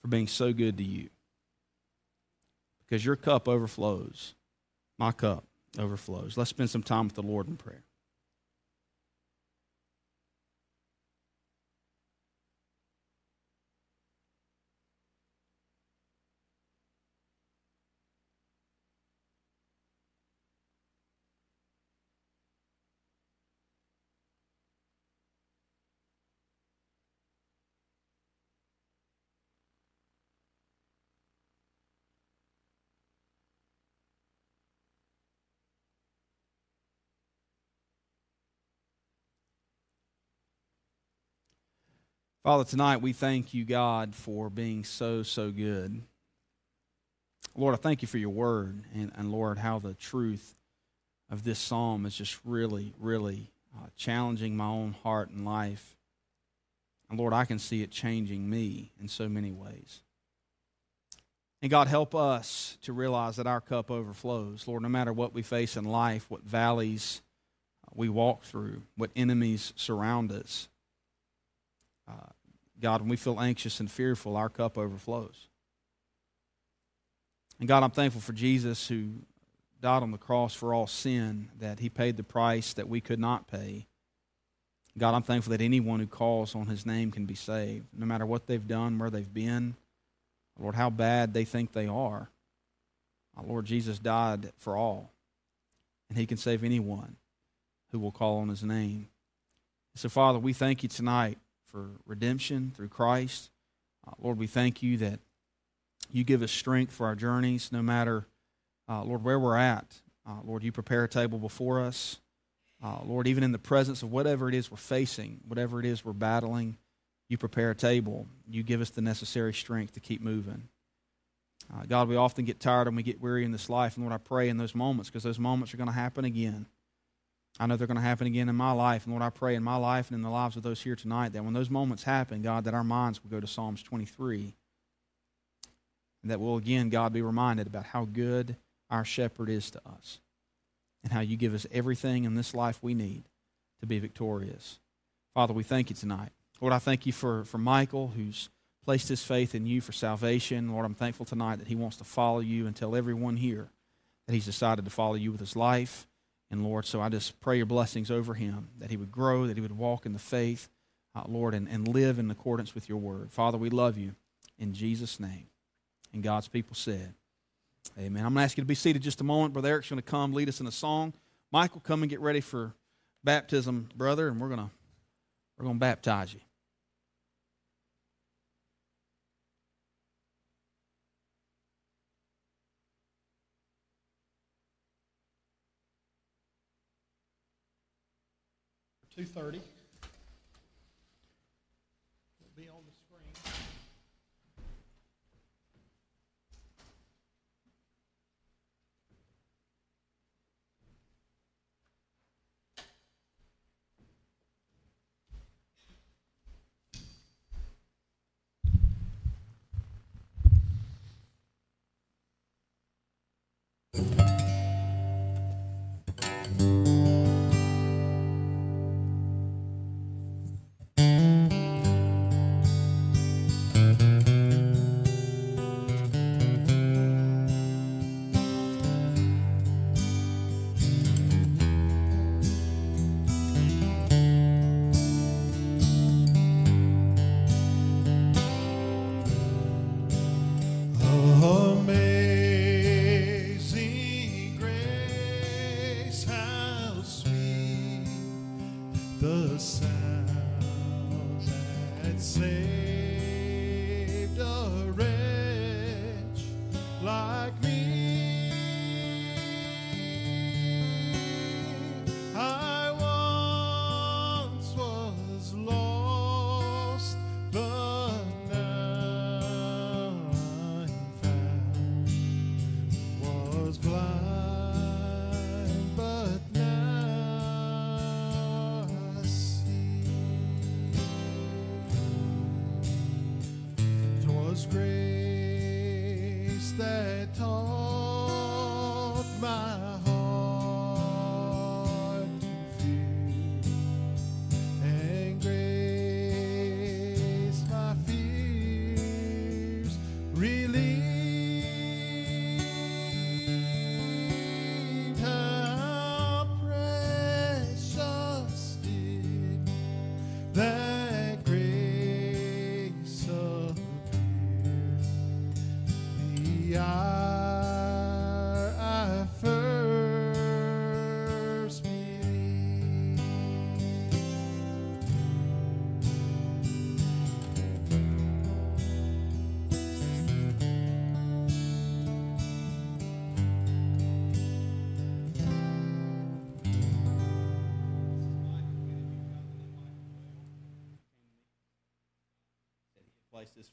Speaker 7: for being so good to you? Because your cup overflows my cup overflows. Let's spend some time with the Lord in prayer. Father, tonight we thank you, God, for being so, so good. Lord, I thank you for your word, and, and Lord, how the truth of this psalm is just really, really uh, challenging my own heart and life. And Lord, I can see it changing me in so many ways. And God, help us to realize that our cup overflows. Lord, no matter what we face in life, what valleys we walk through, what enemies surround us, uh, God, when we feel anxious and fearful, our cup overflows. And God, I'm thankful for Jesus who died on the cross for all sin, that he paid the price that we could not pay. God, I'm thankful that anyone who calls on his name can be saved, no matter what they've done, where they've been, Lord, how bad they think they are. Our Lord, Jesus died for all, and he can save anyone who will call on his name. So, Father, we thank you tonight for redemption through Christ. Uh, Lord, we thank you that you give us strength for our journeys, no matter, uh, Lord, where we're at. Uh, Lord, you prepare a table before us. Uh, Lord, even in the presence of whatever it is we're facing, whatever it is we're battling, you prepare a table. You give us the necessary strength to keep moving. Uh, God, we often get tired and we get weary in this life. And Lord, I pray in those moments because those moments are going to happen again. I know they're going to happen again in my life. And Lord, I pray in my life and in the lives of those here tonight that when those moments happen, God, that our minds will go to Psalms 23. And that we'll again, God, be reminded about how good our shepherd is to us and how you give us everything in this life we need to be victorious. Father, we thank you tonight. Lord, I thank you for, for Michael, who's placed his faith in you for salvation. Lord, I'm thankful tonight that he wants to follow you and tell everyone here that he's decided to follow you with his life and Lord, so I just pray your blessings over him, that he would grow, that he would walk in the faith, uh, Lord, and, and live in accordance with your word. Father, we love you in Jesus' name. And God's people said, Amen. I'm going to ask you to be seated just a moment. Brother Eric's going to come lead us in a song. Michael, come and get ready for baptism, brother, and we're going to we're going to baptize you.
Speaker 8: 2.30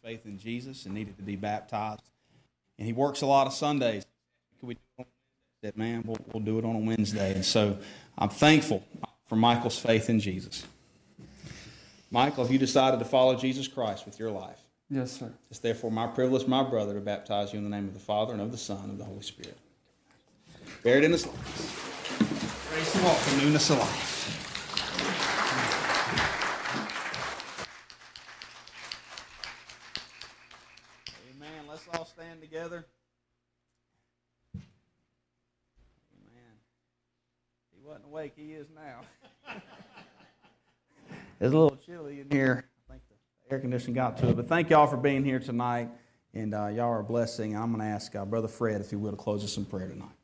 Speaker 8: faith in Jesus and needed to be baptized. And he works a lot of Sundays. Could we do it on Wednesday? Man, we'll, we'll do it on a Wednesday. And so I'm thankful for Michael's faith in Jesus. Michael, have you decided to follow Jesus Christ with your life?
Speaker 9: Yes, sir.
Speaker 8: It's therefore my privilege, my brother, to baptize you in the name of the Father and of the Son and of the Holy Spirit. Buried in his life. Praise the Lord for newness of life. Amen. Let's all stand together. Amen. He wasn't awake. He is now. It's a little chilly in here. I think the air conditioning got to it. But thank y'all for being here tonight. And uh, y'all are a blessing. I'm going to ask uh, Brother Fred if he will to close us in prayer tonight.